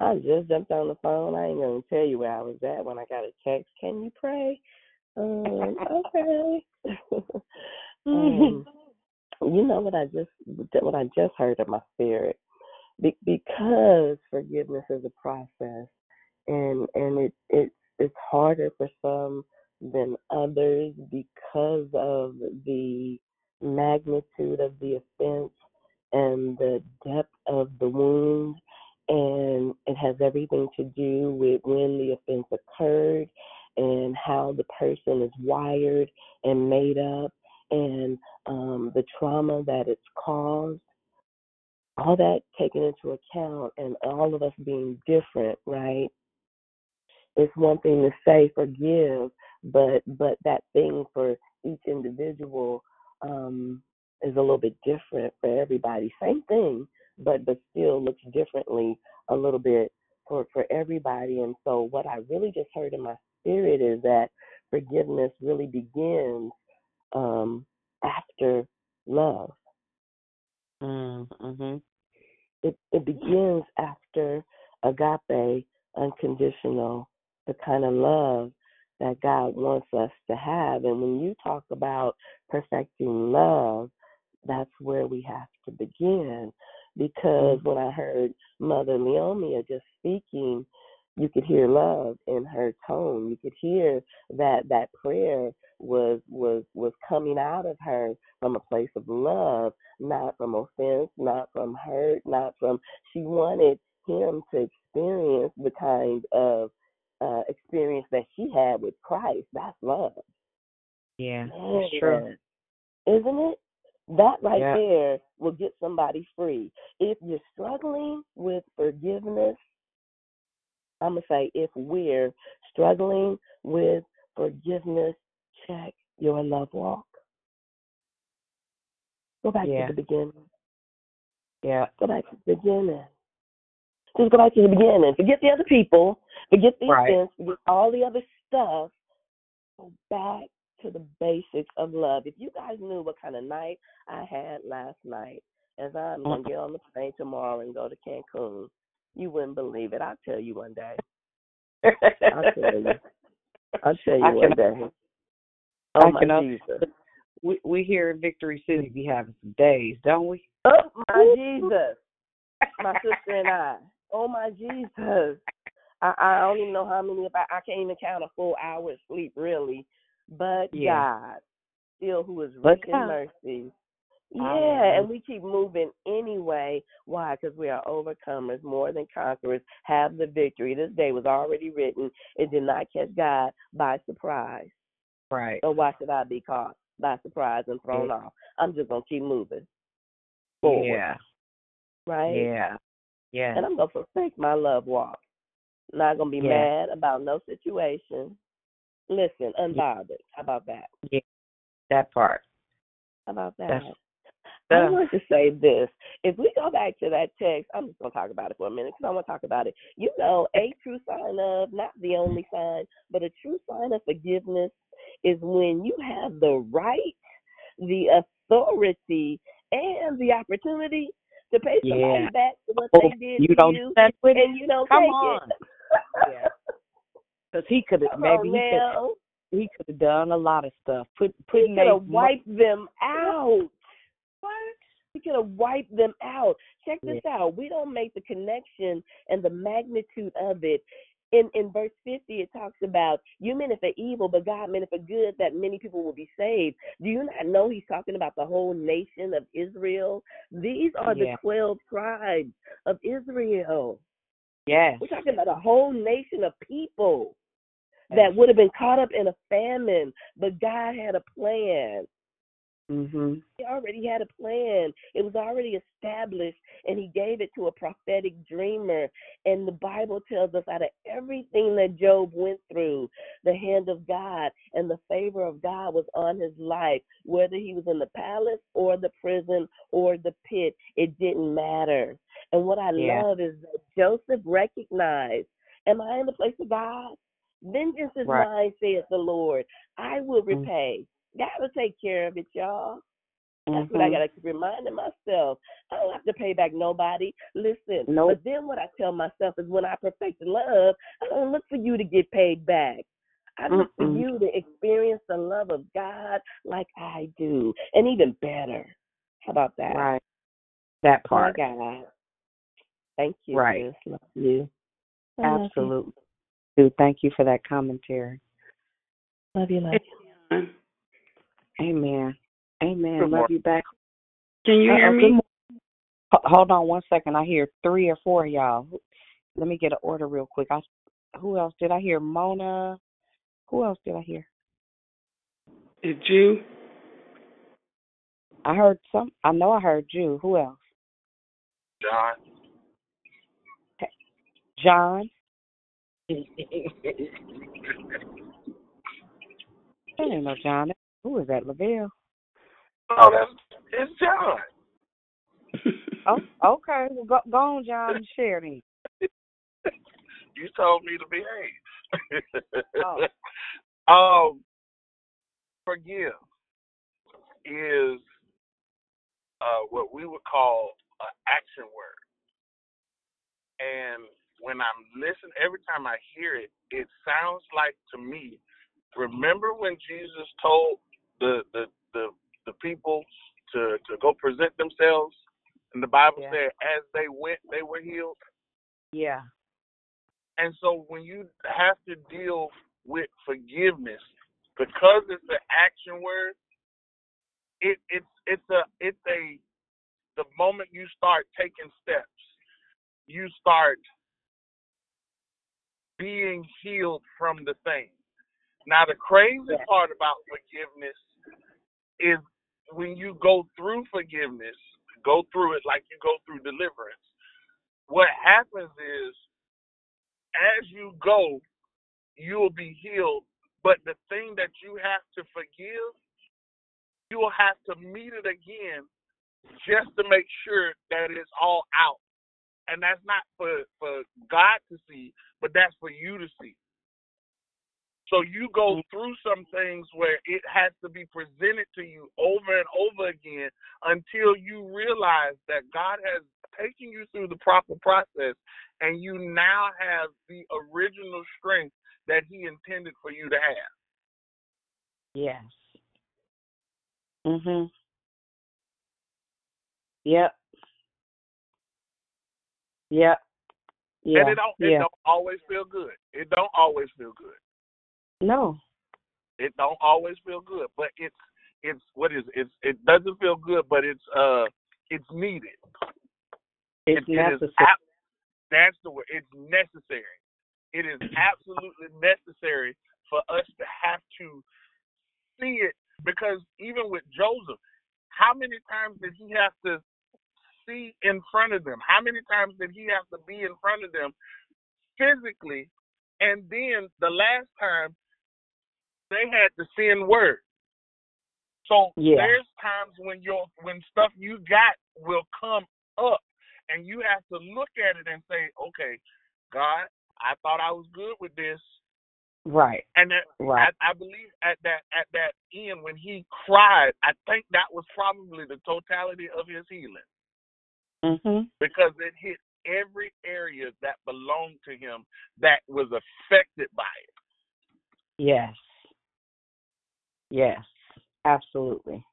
I just jumped on the phone. I ain't gonna tell you where I was at when I got a text. Can you pray? Um, okay. um, you know what I just what I just heard in my spirit. Be- because forgiveness is a process, and and it it it's harder for some than others because of the magnitude of the offense and the depth of the wound has everything to do with when the offense occurred and how the person is wired and made up and um, the trauma that it's caused. All that taken into account and all of us being different right? It's one thing to say forgive but but that thing for each individual um is a little bit different for everybody. Same thing but but still looks differently a little bit for for everybody. And so what i really just heard in my spirit is that forgiveness really begins um after love. Mm-hmm. it it begins after agape unconditional the kind of love that God wants us to have. And when you talk about perfecting love that's where we have to begin because when I heard Mother Leomia just speaking you could hear love in her tone. You could hear that that prayer was was was coming out of her from a place of love not from offense not from hurt not from she wanted him to experience the kind of uh experience that she had with Christ. That's love. Yeah, that's true. Isn't it that right Yeah. there will get somebody free if you're struggling with forgiveness I'm gonna say if we're struggling with forgiveness, check your love walk. Go back Yeah. to the beginning. Yeah. Go back to the beginning. Just go back to the beginning. Forget the other people. Forget the Right. offense. Forget all the other stuff. Go back to the basics of love. If you guys knew what kind of night I had last night, as I'm gonna mm-hmm. get on the plane tomorrow and go to Cancun, you wouldn't believe it. I'll tell you one day. I'll tell you. I'll tell you oh I one can- day. I Oh my can- Jesus. We we here in Victory City be having some days, don't we? Oh my Jesus. My sister and I. Oh my Jesus. I, I don't even know how many if I, I can't even count a full hour's sleep really. But Yeah. God, still who is rich in mercy. Yeah, Hallelujah. and we keep moving anyway. Why? Because we are overcomers, more than conquerors, have the victory. This day was already written. It did not catch God by surprise. Right. So why should I be caught by surprise and thrown Yeah. off? I'm just gonna keep moving forward, Yeah. right? Yeah. Yeah. And I'm gonna perfect my love walk. Not gonna be Yeah. mad about no situation. Listen, unbothered. How about that? Yeah. That part. How about that? That's I want to say this. If we go back to that text, I'm just going to talk about it for a minute because I want to talk about it. You know, a true sign of, not the only sign, but a true sign of forgiveness is when you have the right, the authority, and the opportunity to pay somebody Yeah. back for what Oh, they did you to don't you, do that with and it? you don't Come take on. it. Yeah. Because he could have maybe he could he could have done a lot of stuff. Put He could have wiped them out. What? He could have wiped them out. Check this out. We don't make the connection and the magnitude of it. In in verse 50, it talks about you meant it for evil, but God meant it for good that many people will be saved. Do you not know He's talking about the whole nation of Israel? These are Yeah. the 12 tribes of Israel. Yes. We're talking about a whole nation of people that would have been caught up in a famine, but God had a plan. Mhm. He already had a plan. It was already established, and he gave it to a prophetic dreamer. And the Bible tells us out of everything that Job went through, the hand of God and the favor of God was on his life. Whether he was in the palace or the prison or the pit, it didn't matter. And what I Yeah. love is that Joseph recognized, Am I in the place of God? Vengeance is Right. mine, saith the Lord. I will Mm. repay. God will take care of it, y'all. That's what I Mhm. gotta keep reminding myself. I don't have to pay back nobody. Listen, Nope. but then what I tell myself is when I perfect love, I don't look for you to get paid back. I look for Mm-mm. you to experience the love of God like I do, and even better. How about that? Right. That part. God. Thank you, Right. sis. Love you. I love you. Absolutely. Dude, thank you for that commentary. Love you, love you. Amen. Amen. Good Love morning. you back. Can you hear Uh-oh, me? good mor- Ho- Hold on one second. I hear three or four of y'all. Let me get an order real quick. I, who else did I hear? Mona. Who else did I hear? Did you? I heard some. I know I heard you. Who else? John. John. That ain't no John. Who is that? Lavelle. Oh, that's it's John. Oh, okay. Well, go, go on, John, and share then. You told me to behave. Oh. um, forgive is uh, what we would call an action word. And when I'm listening, every time I hear it, it sounds like to me. Remember when Jesus told the the the, the people to to go present themselves, and the Bible Yeah. said, as they went, they were healed. Yeah. And so when you have to deal with forgiveness, because it's an action word, it it's it's a it's a the moment you start taking steps, you start being healed from the thing. Now the crazy Yeah. part about forgiveness is when you go through forgiveness, go through it like you go through deliverance. What happens is as you go, you'll be healed. But the thing that you have to forgive, you'll have to meet it again just to make sure that it's all out. And that's not for, for God to see, but that's for you to see. So you go through some things where it has to be presented to you over and over again until you realize that God has taken you through the proper process and you now have the original strength that He intended for you to have. Yes. Mm Mhm. Yep. Yep. Yeah. And it don't it yeah. don't always feel good. It don't always feel good. No. It don't always feel good, but it's it's what is it? it's it doesn't feel good, but it's uh it's needed. It's It- it is necessary. ab- that's the word. It's necessary. It is absolutely necessary for us to have to see it because even with Joseph, how many times did he have to see in front of them? How many times did he have to be in front of them physically? And then the last time they had to send word. So Yeah. there's times when your when stuff you got will come up and you have to look at it and say, Okay, God, I thought I was good with this. Right. And that, Right. I, I believe at that at that end when he cried, I think that was probably the totality of his healing Mhm. because it hit every area that belonged to him that was affected by it. Yes. Yes. Absolutely.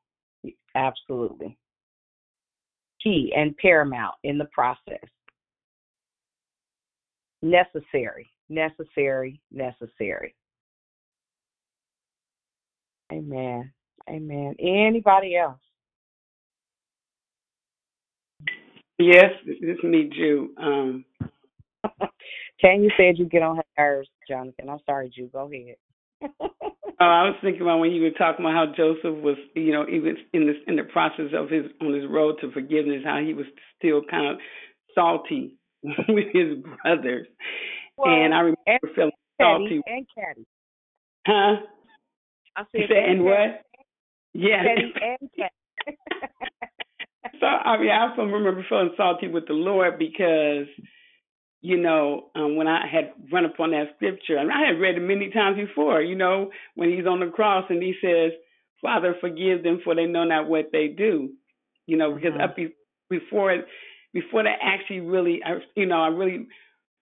Absolutely. Key and paramount in the process. Necessary. Necessary. Necessary. Amen. Amen. Anybody else? Yes, it's me, Jew. Um, Can you said you get on her nerves, Jonathan. I'm sorry, Jew. Go ahead. Oh, I was thinking about when you were talking about how Joseph was, you know, even in this in the process of his on his road to forgiveness, how he was still kind of salty with his brothers, Well, and I remember and feeling Caddy salty. and Caddy. Huh? I said and Caddy, what? Yeah. Caddy and Caddy. So I mean, I also remember feeling salty with the Lord because, you know, um, when I had run upon that scripture, and I had read it many times before. You know, when he's on the cross and he says, "Father, forgive them, for they know not what they do." You know, because Mhm. up be- before it, before that actually really, I, you know, I really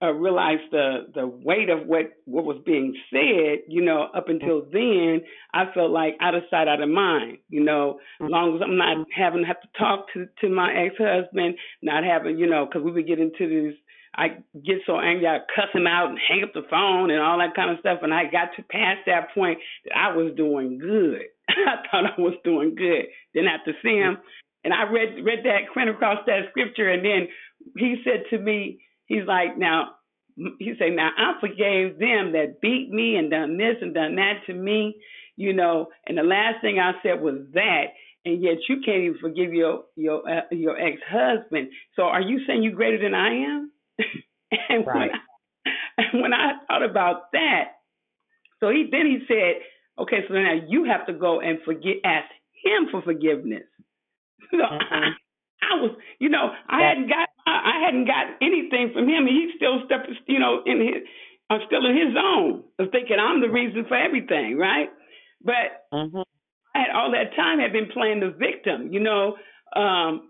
uh, realized the the weight of what what was being said. You know, up mm-hmm. until then, I felt like out of sight, out of mind. You know, mm-hmm. as long as I'm not having to have to talk to to my ex husband, not having, you know, because we would get into this. I get so angry, I cuss him out and hang up the phone and all that kind of stuff. And I got to past that point that I was doing good. I thought I was doing good. Then after see him, mm-hmm. and I read read that, ran across that scripture, and then he said to me, he's like, now, he say, now I forgave them that beat me and done this and done that to me, you know. And the last thing I said was that, and yet you can't even forgive your your uh, your ex husband. So are you saying you're greater than I am? and when Right. I, when I thought about that, so he then he said, okay, so now you have to go and forget, ask him for forgiveness. So I, I was, you know, I hadn't got, I, I hadn't got anything from him, and he's still stuck, you know, in his, I'm still in his zone of thinking I'm the reason for everything, right? But Mhm. I had all that time had been playing the victim, you know, um,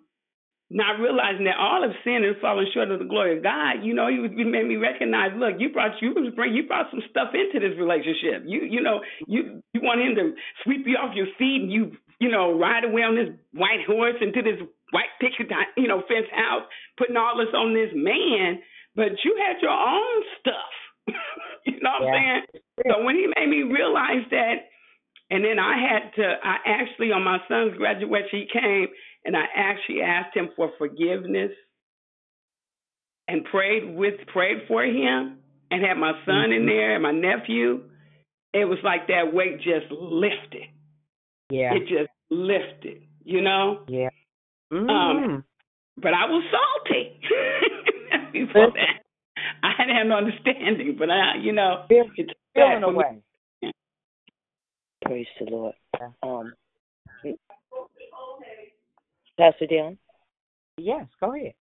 not realizing that all of sin is falling short of the glory of God. You know, he, was, he made me recognize, look, you brought you was bring you brought some stuff into this relationship. You you know you you want him to sweep you off your feet and you you know ride away on this white horse into this white picket you know fence house, putting all this on this man, but you had your own stuff. you know what I'm saying? So when he made me realize that and then I had to, I actually, on my son's graduation, he came and I actually asked him for forgiveness and prayed with, prayed for him and had my son in mm-hmm. there and my nephew. It was like that weight just lifted. Yeah. It just lifted, you know? Yeah. Um, Mhm. but I was salty before that. I didn't have no understanding, but I, you know, it's Feeling bad for me. away. Praise the Lord. Um, Pastor Dion? Yes, go ahead.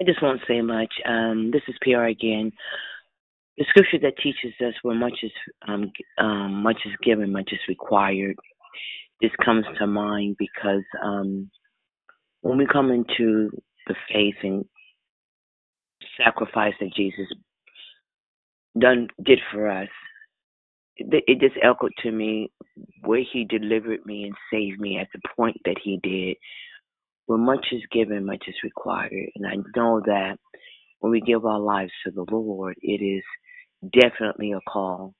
I just won't say much. Um, this is PR again. The scripture that teaches us where much is um, um, much is given, much is required. This comes to mind because um, when we come into the faith and sacrifice that Jesus done did for us, it, it just echoed to me where He delivered me and saved me at the point that He did. Where much is given, much is required, and I know that when we give our lives to the Lord, it is definitely a call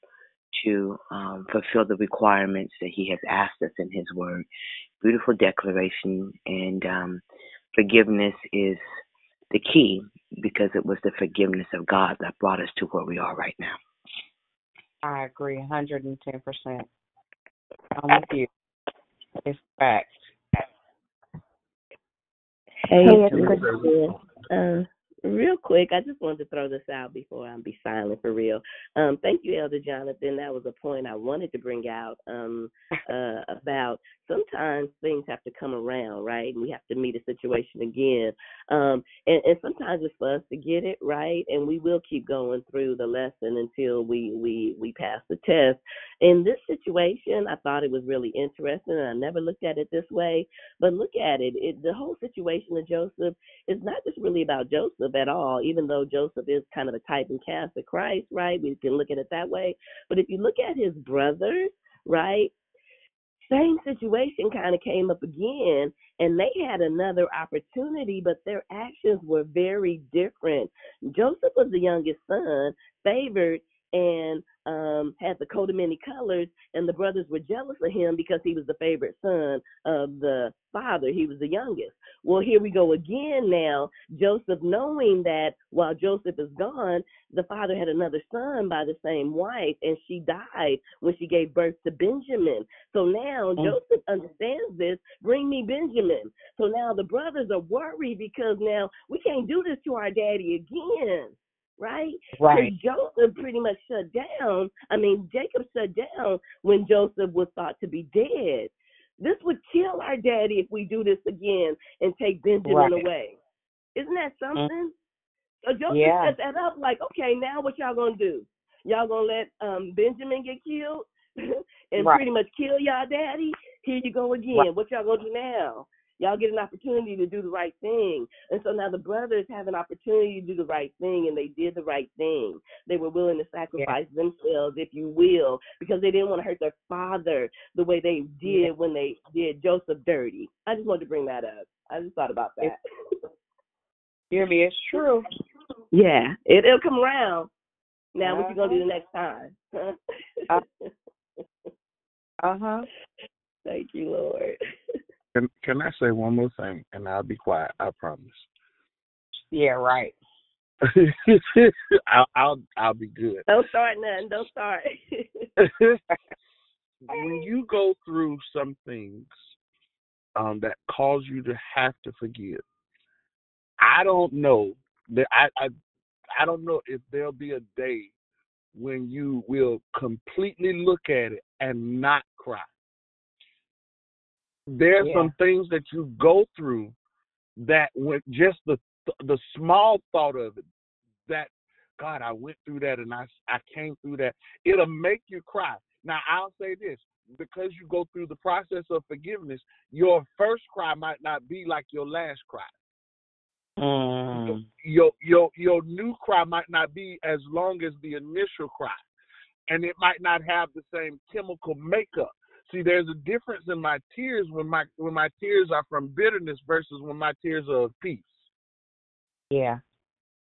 to um, fulfill the requirements that He has asked us in His Word. Beautiful declaration, and um, forgiveness is the key because it was the forgiveness of God that brought us to where we are right now. I agree, 110%. I'm with you. It's facts. Hey, Hey, it's it's Christine. Real quick, I just wanted to throw this out before I be silent for real. Um, thank you, Elder Jonathan. That was a point I wanted to bring out um, uh, about sometimes things have to come around, right? And we have to meet a situation again. Um, and, and sometimes it's for us to get it right, and we will keep going through the lesson until we we we pass the test. In this situation, I thought it was really interesting, and I never looked at it this way. But look at it, it the whole situation of Joseph is not just really about Joseph at all, even though Joseph is kind of a type and cast of Christ, right? We can look at it that way. But if you look at his brothers, right? Same situation kind of came up again, and they had another opportunity, but their actions were very different. Joseph was the youngest son, favored and um had the coat of many colors and the brothers were jealous of him because he was the favorite son of the father. He was the youngest. Well here we go again now. Joseph knowing that while joseph is gone the father had another son by the same wife and she died when she gave birth to benjamin. So now Mm. joseph understands this. Bring me benjamin. So now the brothers are worried because now we can't do this to our daddy again right? Right. Joseph pretty much shut down. I mean, Jacob shut down when Joseph was thought to be dead. This would kill our daddy if we do this again and take Benjamin Right. away. Isn't that something? So Joseph Yeah. set that up like, okay, now what y'all gonna do? Y'all gonna let um Benjamin get killed and Right. pretty much kill y'all daddy? Here you go again. Right. What y'all gonna do now? Y'all get an opportunity to do the right thing. And so now the brothers have an opportunity to do the right thing, and they did the right thing. They were willing to sacrifice themselves, if you will, because they didn't want to hurt their father the way they did Yeah. when they did Joseph dirty. I just wanted to bring that up. I just thought about that. Hear me? It's true. Yeah, it, it'll come around. Now, what you gonna do the Uh-huh. next time? Uh huh. Thank you, Lord. Can Can I say one more thing, and I'll be quiet. I promise. Yeah, right. I'll I'll I'll be good. Don't start nothing. Don't start. when you go through some things um, that cause you to have to forgive, I don't know that I, I I don't know if there'll be a day when you will completely look at it and not cry. There's Yeah. some things that you go through that when just the the small thought of it that God, I went through that and I I came through that. It'll make you cry. Now I'll say this because you go through the process of forgiveness, your first cry might not be like your last cry. Mm. Your your your new cry might not be as long as the initial cry, and it might not have the same chemical makeup. See, there's a difference in my tears when my when my tears are from bitterness versus when my tears are of peace. Yeah.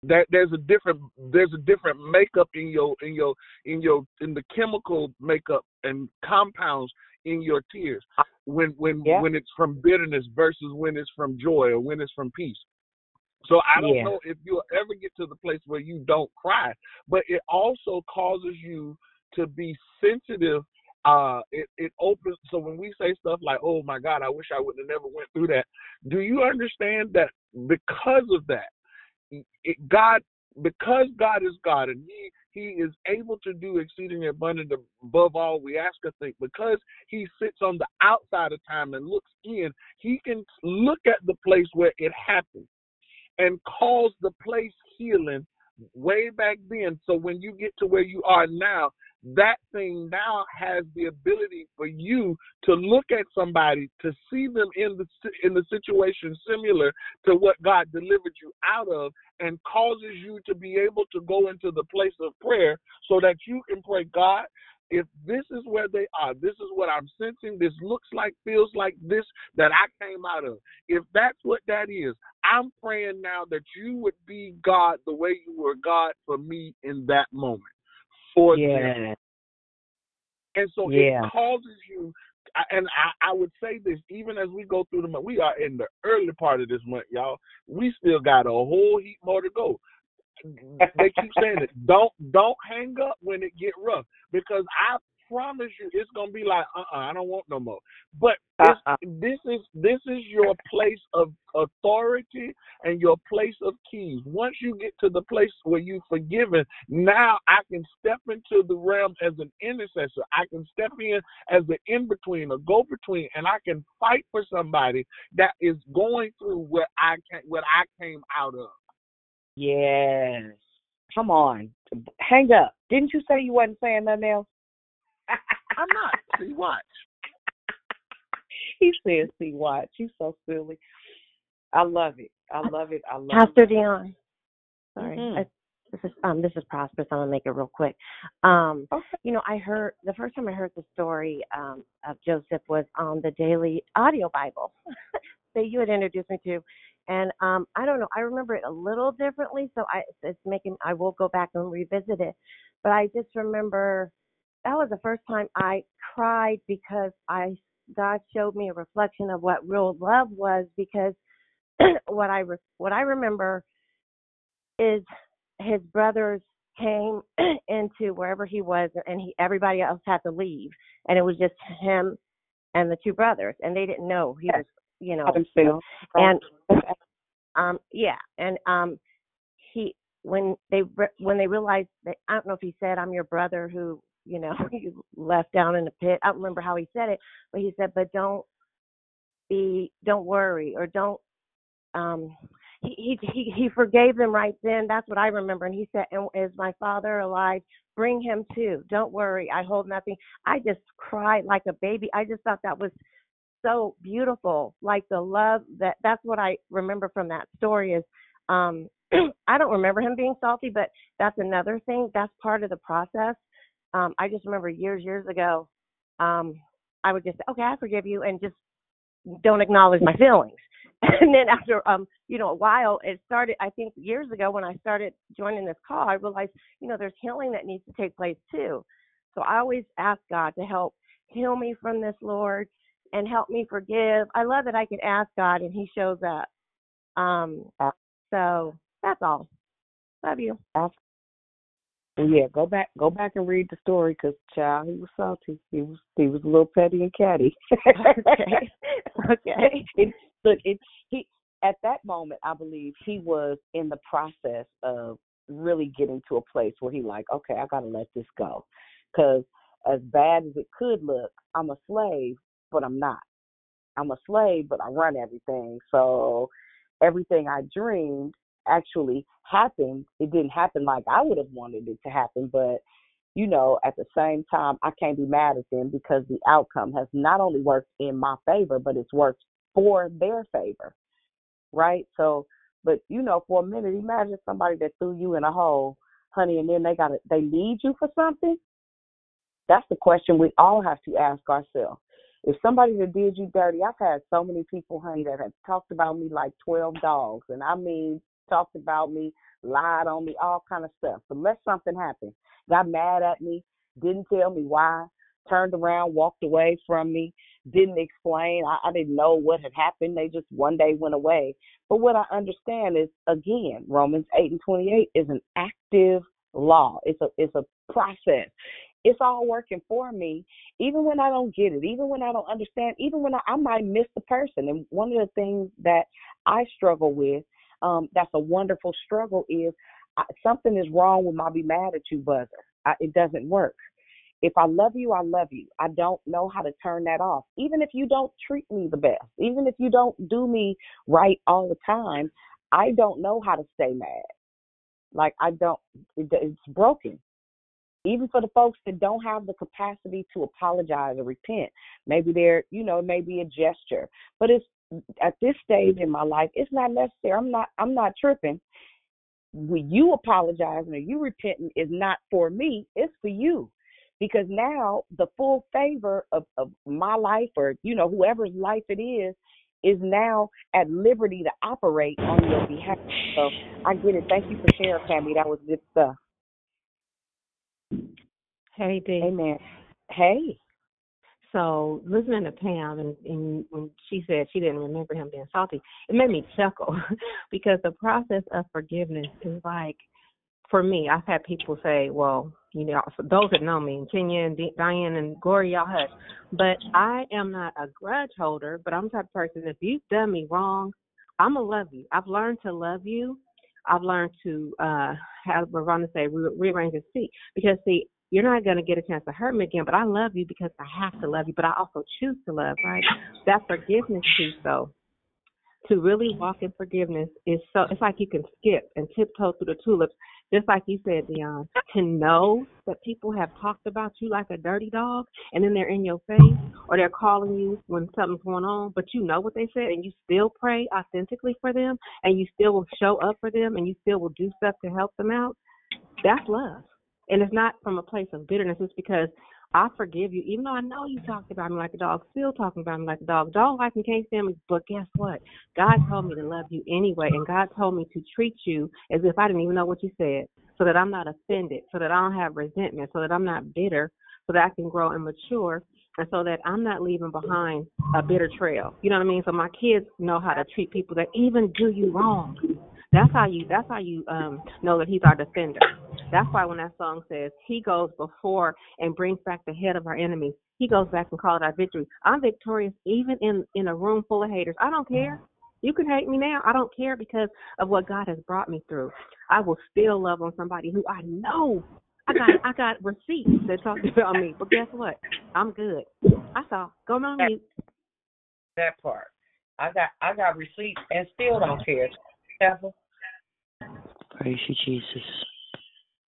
That there's a different there's a different makeup in your in your in your in the chemical makeup and compounds in your tears when when Yeah. when it's from bitterness versus when it's from joy or when it's from peace. So I don't Yeah. know if you'll ever get to the place where you don't cry, but it also causes you to be sensitive. Uh, it it opens. So when we say stuff like, "Oh my God, I wish I would have never went through that," do you understand that because of that, it, God, because God is God and He He is able to do exceeding abundant above all we ask or think. Because He sits on the outside of time and looks in, He can look at the place where it happened and cause the place healing way back then. So when you get to where you are now, that thing now has the ability for you to look at somebody to see them in the in the situation similar to what God delivered you out of and causes you to be able to go into the place of prayer so that you can pray God if this is where they are, this is what I'm sensing, this looks like, feels like this that I came out of. If that's what that is, I'm praying now that you would be God the way you were God for me in that moment. For them. Yeah. And so Yeah. it causes you, and I, I would say this even as we go through the month, we are in the early part of this month, y'all. We still got a whole heap more to go. They keep saying it. Don't don't hang up when it get rough because I promise you it's gonna be like uh uh I don't want no more. But it's, this is this is your place of authority and your place of keys. Once you get to the place where you've forgiven, now I can step into the realm as an intercessor. I can step in as the in between, a go between, and I can fight for somebody that is going through what I can what I came out of. Yes. Come on. Hang up. Didn't you say you wasn't saying nothing else? I'm not. See, watch. He says, "See, watch." He's so silly. I love it. I love it. I love it. Pastor it. Dion. Sorry. Mhm. I, this is um this is prosperous. I'm gonna make it real quick. Um you know, I heard the first time I heard the story um of Joseph was on the daily audio Bible that you had introduced me to. and um I don't know. I remember it a little differently, so I it's making I will go back and revisit it. But I just remember that was the first time I cried because I God showed me a reflection of what real love was because what I re- what I remember is his brothers came into wherever he was and he everybody else had to leave. And it was just him and the two brothers and they didn't know he was you know. And um yeah. And um he when they re- when they realized that I don't know if he said I'm your brother who you know you left down in the pit. I don't remember how he said it but he said but don't be don't worry or don't um he he he forgave them right then. That's what i remember. And he said and is my father alive? Bring him too. Don't worry. I hold nothing. I just cried like a baby. I just thought that was so beautiful. Like the love that that's what i remember from that story is um i don't remember him being salty but that's another thing. That's part of the process um i just remember years years ago um i would just say okay i forgive you and just don't acknowledge my feelings. And then after um you know a while it started i think years ago when i started joining this call i realized you know there's healing that needs to take place too. So i always ask god to help heal me from this lord and help me forgive. I love that i can ask god and he shows up. Um so that's all. Love you Yeah, go back, go back and read the story, cause child, he was salty. He was, he was a little petty and catty. okay okay it, look, it, he at that moment, I believe he was in the process of really getting to a place where he like, okay, I gotta let this go, cause as bad as it could look, I'm a slave, but I'm not. I'm a slave, but I run everything. So everything I dreamed actually happened. It didn't happen like I would have wanted it to happen, but you know, at the same time, I can't be mad at them because the outcome has not only worked in my favor, but it's worked for their favor, right? So, but you know, for a minute, imagine somebody that threw you in a hole, honey, and then they got they need you for something. That's the question we all have to ask ourselves. If somebody that did you dirty, I've had so many people, honey, that have talked about me like twelve dogs, and I mean talked about me, lied on me, all kind of stuff. Let something happen. Got mad at me, didn't tell me why, turned around, walked away from me, didn't explain. I, I didn't know what had happened. They just one day went away. But what I understand is again, Romans eight and twenty eight is an active law. It's a it's a process. It's all working for me, even when I don't get it, even when I don't understand, even when I, I might miss the person. And one of the things that I struggle with um, that's a wonderful struggle is I, something is wrong with my be mad at you buzzer. I, it doesn't work. If I love you, I love you. I don't know how to turn that off. Even if you don't treat me the best, even if you don't do me right all the time, I don't know how to stay mad. Like I don't, it, it's broken. Even for the folks that don't have the capacity to apologize or repent, maybe they're, you know, maybe a gesture, but it's at this stage in my life, it's not necessary. I'm not I'm not tripping. When you apologizing or you repenting is not for me, it's for you. Because now the full favor of, of my life or, you know, whoever's life it is, is now at liberty to operate on your behalf. So I get it. Thank you for sharing, Tammy. That was good stuff. Hey, Dee. Amen. Hey. So listening to Pam and, and when she said she didn't remember him being salty, it made me chuckle because the process of forgiveness is like, for me, I've had people say, well, you know, those that know me, Kenya and D- Diane and Gloria, y'all hush. But I am not a grudge holder, but I'm the type of person, if you've done me wrong, I'm going to love you. I've learned to love you. I've learned to, uh, have Veronica say, re- rearrange his feet. Because, see, you're not going to get a chance to hurt me again, but I love you because I have to love you, but I also choose to love, right? That forgiveness piece, though, to really walk in forgiveness is so, it's like you can skip and tiptoe through the tulips, just like you said, Dion, to know that people have talked about you like a dirty dog and then they're in your face or they're calling you when something's going on, but you know what they said and you still pray authentically for them and you still will show up for them and you still will do stuff to help them out. That's love and it's not from a place of bitterness. It's because I forgive you, even though I know you talked about me like a dog, still talking about me like a dog. Don't like me, can't stand me. But guess what? God told me to love you anyway, and God told me to treat you as if I didn't even know what you said, so that I'm not offended, so that I don't have resentment, so that I'm not bitter, so that I can grow and mature, and so that I'm not leaving behind a bitter trail. You know what I mean? So my kids know how to treat people that even do you wrong. That's how you. That's how you um know that He's our defender. That's why when that song says He goes before and brings back the head of our enemies, He goes back and calls our victory. I'm victorious even in in a room full of haters. I don't care. You can hate me now. I don't care because of what God has brought me through. I will still love on somebody who I know. I got I got receipts that talk about me. But guess what? I'm good. I saw. Go on mute. That part. I got I got receipts and still don't care. Ever. Praise you, Jesus.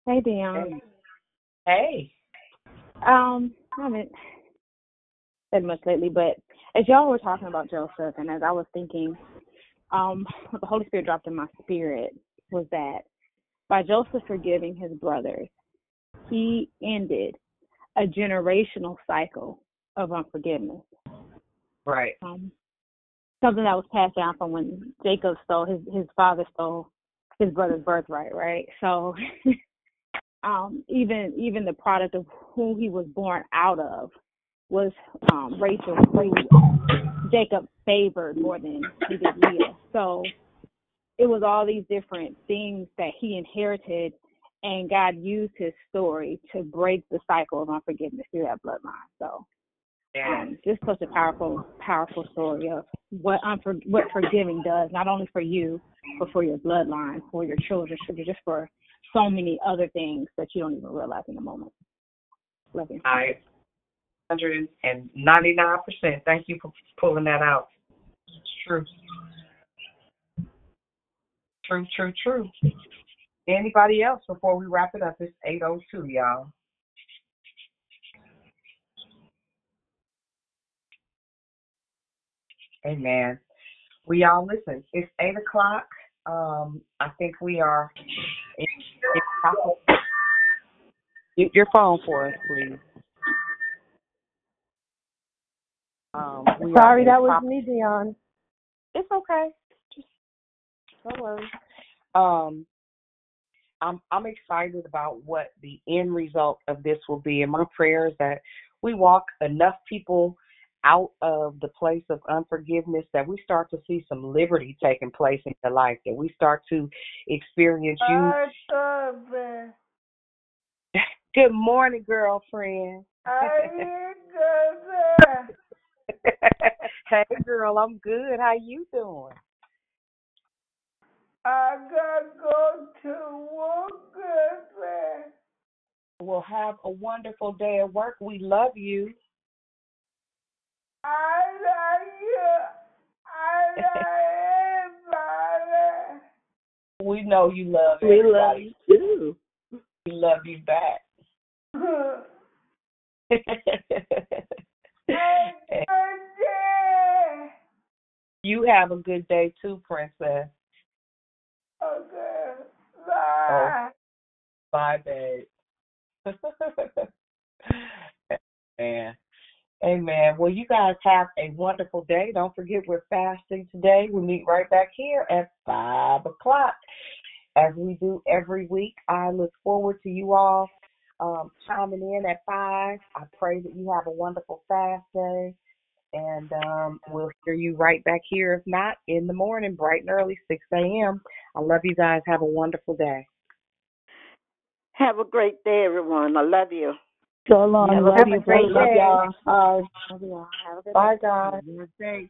Hey, Dion. Hey. Um, I haven't said much lately, but as y'all were talking about Joseph, and as I was thinking, um, what the Holy Spirit dropped in my spirit was that by Joseph forgiving his brothers, he ended a generational cycle of unforgiveness. Right. Um, something that was passed down from when Jacob stole his his father stole his brother's birthright, right? So um even even the product of who he was born out of was um Rachel who Jacob favored more than he did Leah. So it was all these different things that he inherited and God used his story to break the cycle of unforgiveness through that bloodline. So um, just such a powerful, powerful story of what unfor- what forgiving does, not only for you, but for your bloodline, for your children, just for so many other things that you don't even realize in the moment. Love you. I hundred and ninety nine percent. Thank you for pulling that out. It's true. True, true, true. Anybody else before we wrap it up? It's eight oh two, y'all. Amen. We all listen. It's eight o'clock. Um, I think we are. Get your phone for us, please. Um, Sorry, that was me, Dion. It's okay. Just don't worry. Um, I'm I'm excited about what the end result of this will be, and my prayer is that we walk enough people out of the place of unforgiveness that we start to see some liberty taking place in their life, that we start to experience you. Good morning, girlfriend. hey, girl, I'm good. How you doing? I gotta go to work, girlfriend. Well, have a wonderful day at work. We love you. I love you. I love everybody. We know you love We love you too. We love you back. you have a good day too, princess. Okay. Oh, Bye. bye, babe. Man. Amen. Well, you guys have a wonderful day. Don't forget we're fasting today. We meet right back here at five o'clock, as we do every week. I look forward to you all um, chiming in at five. I pray that you have a wonderful fast day, and um, we'll hear you right back here. If not, in the morning, bright and early, six a.m. I love you guys. Have a wonderful day. Have a great day, everyone. I love you. So long. Have a- Love have you. a great Love day. y'all. Bye. Have a good Bye, guys. Stay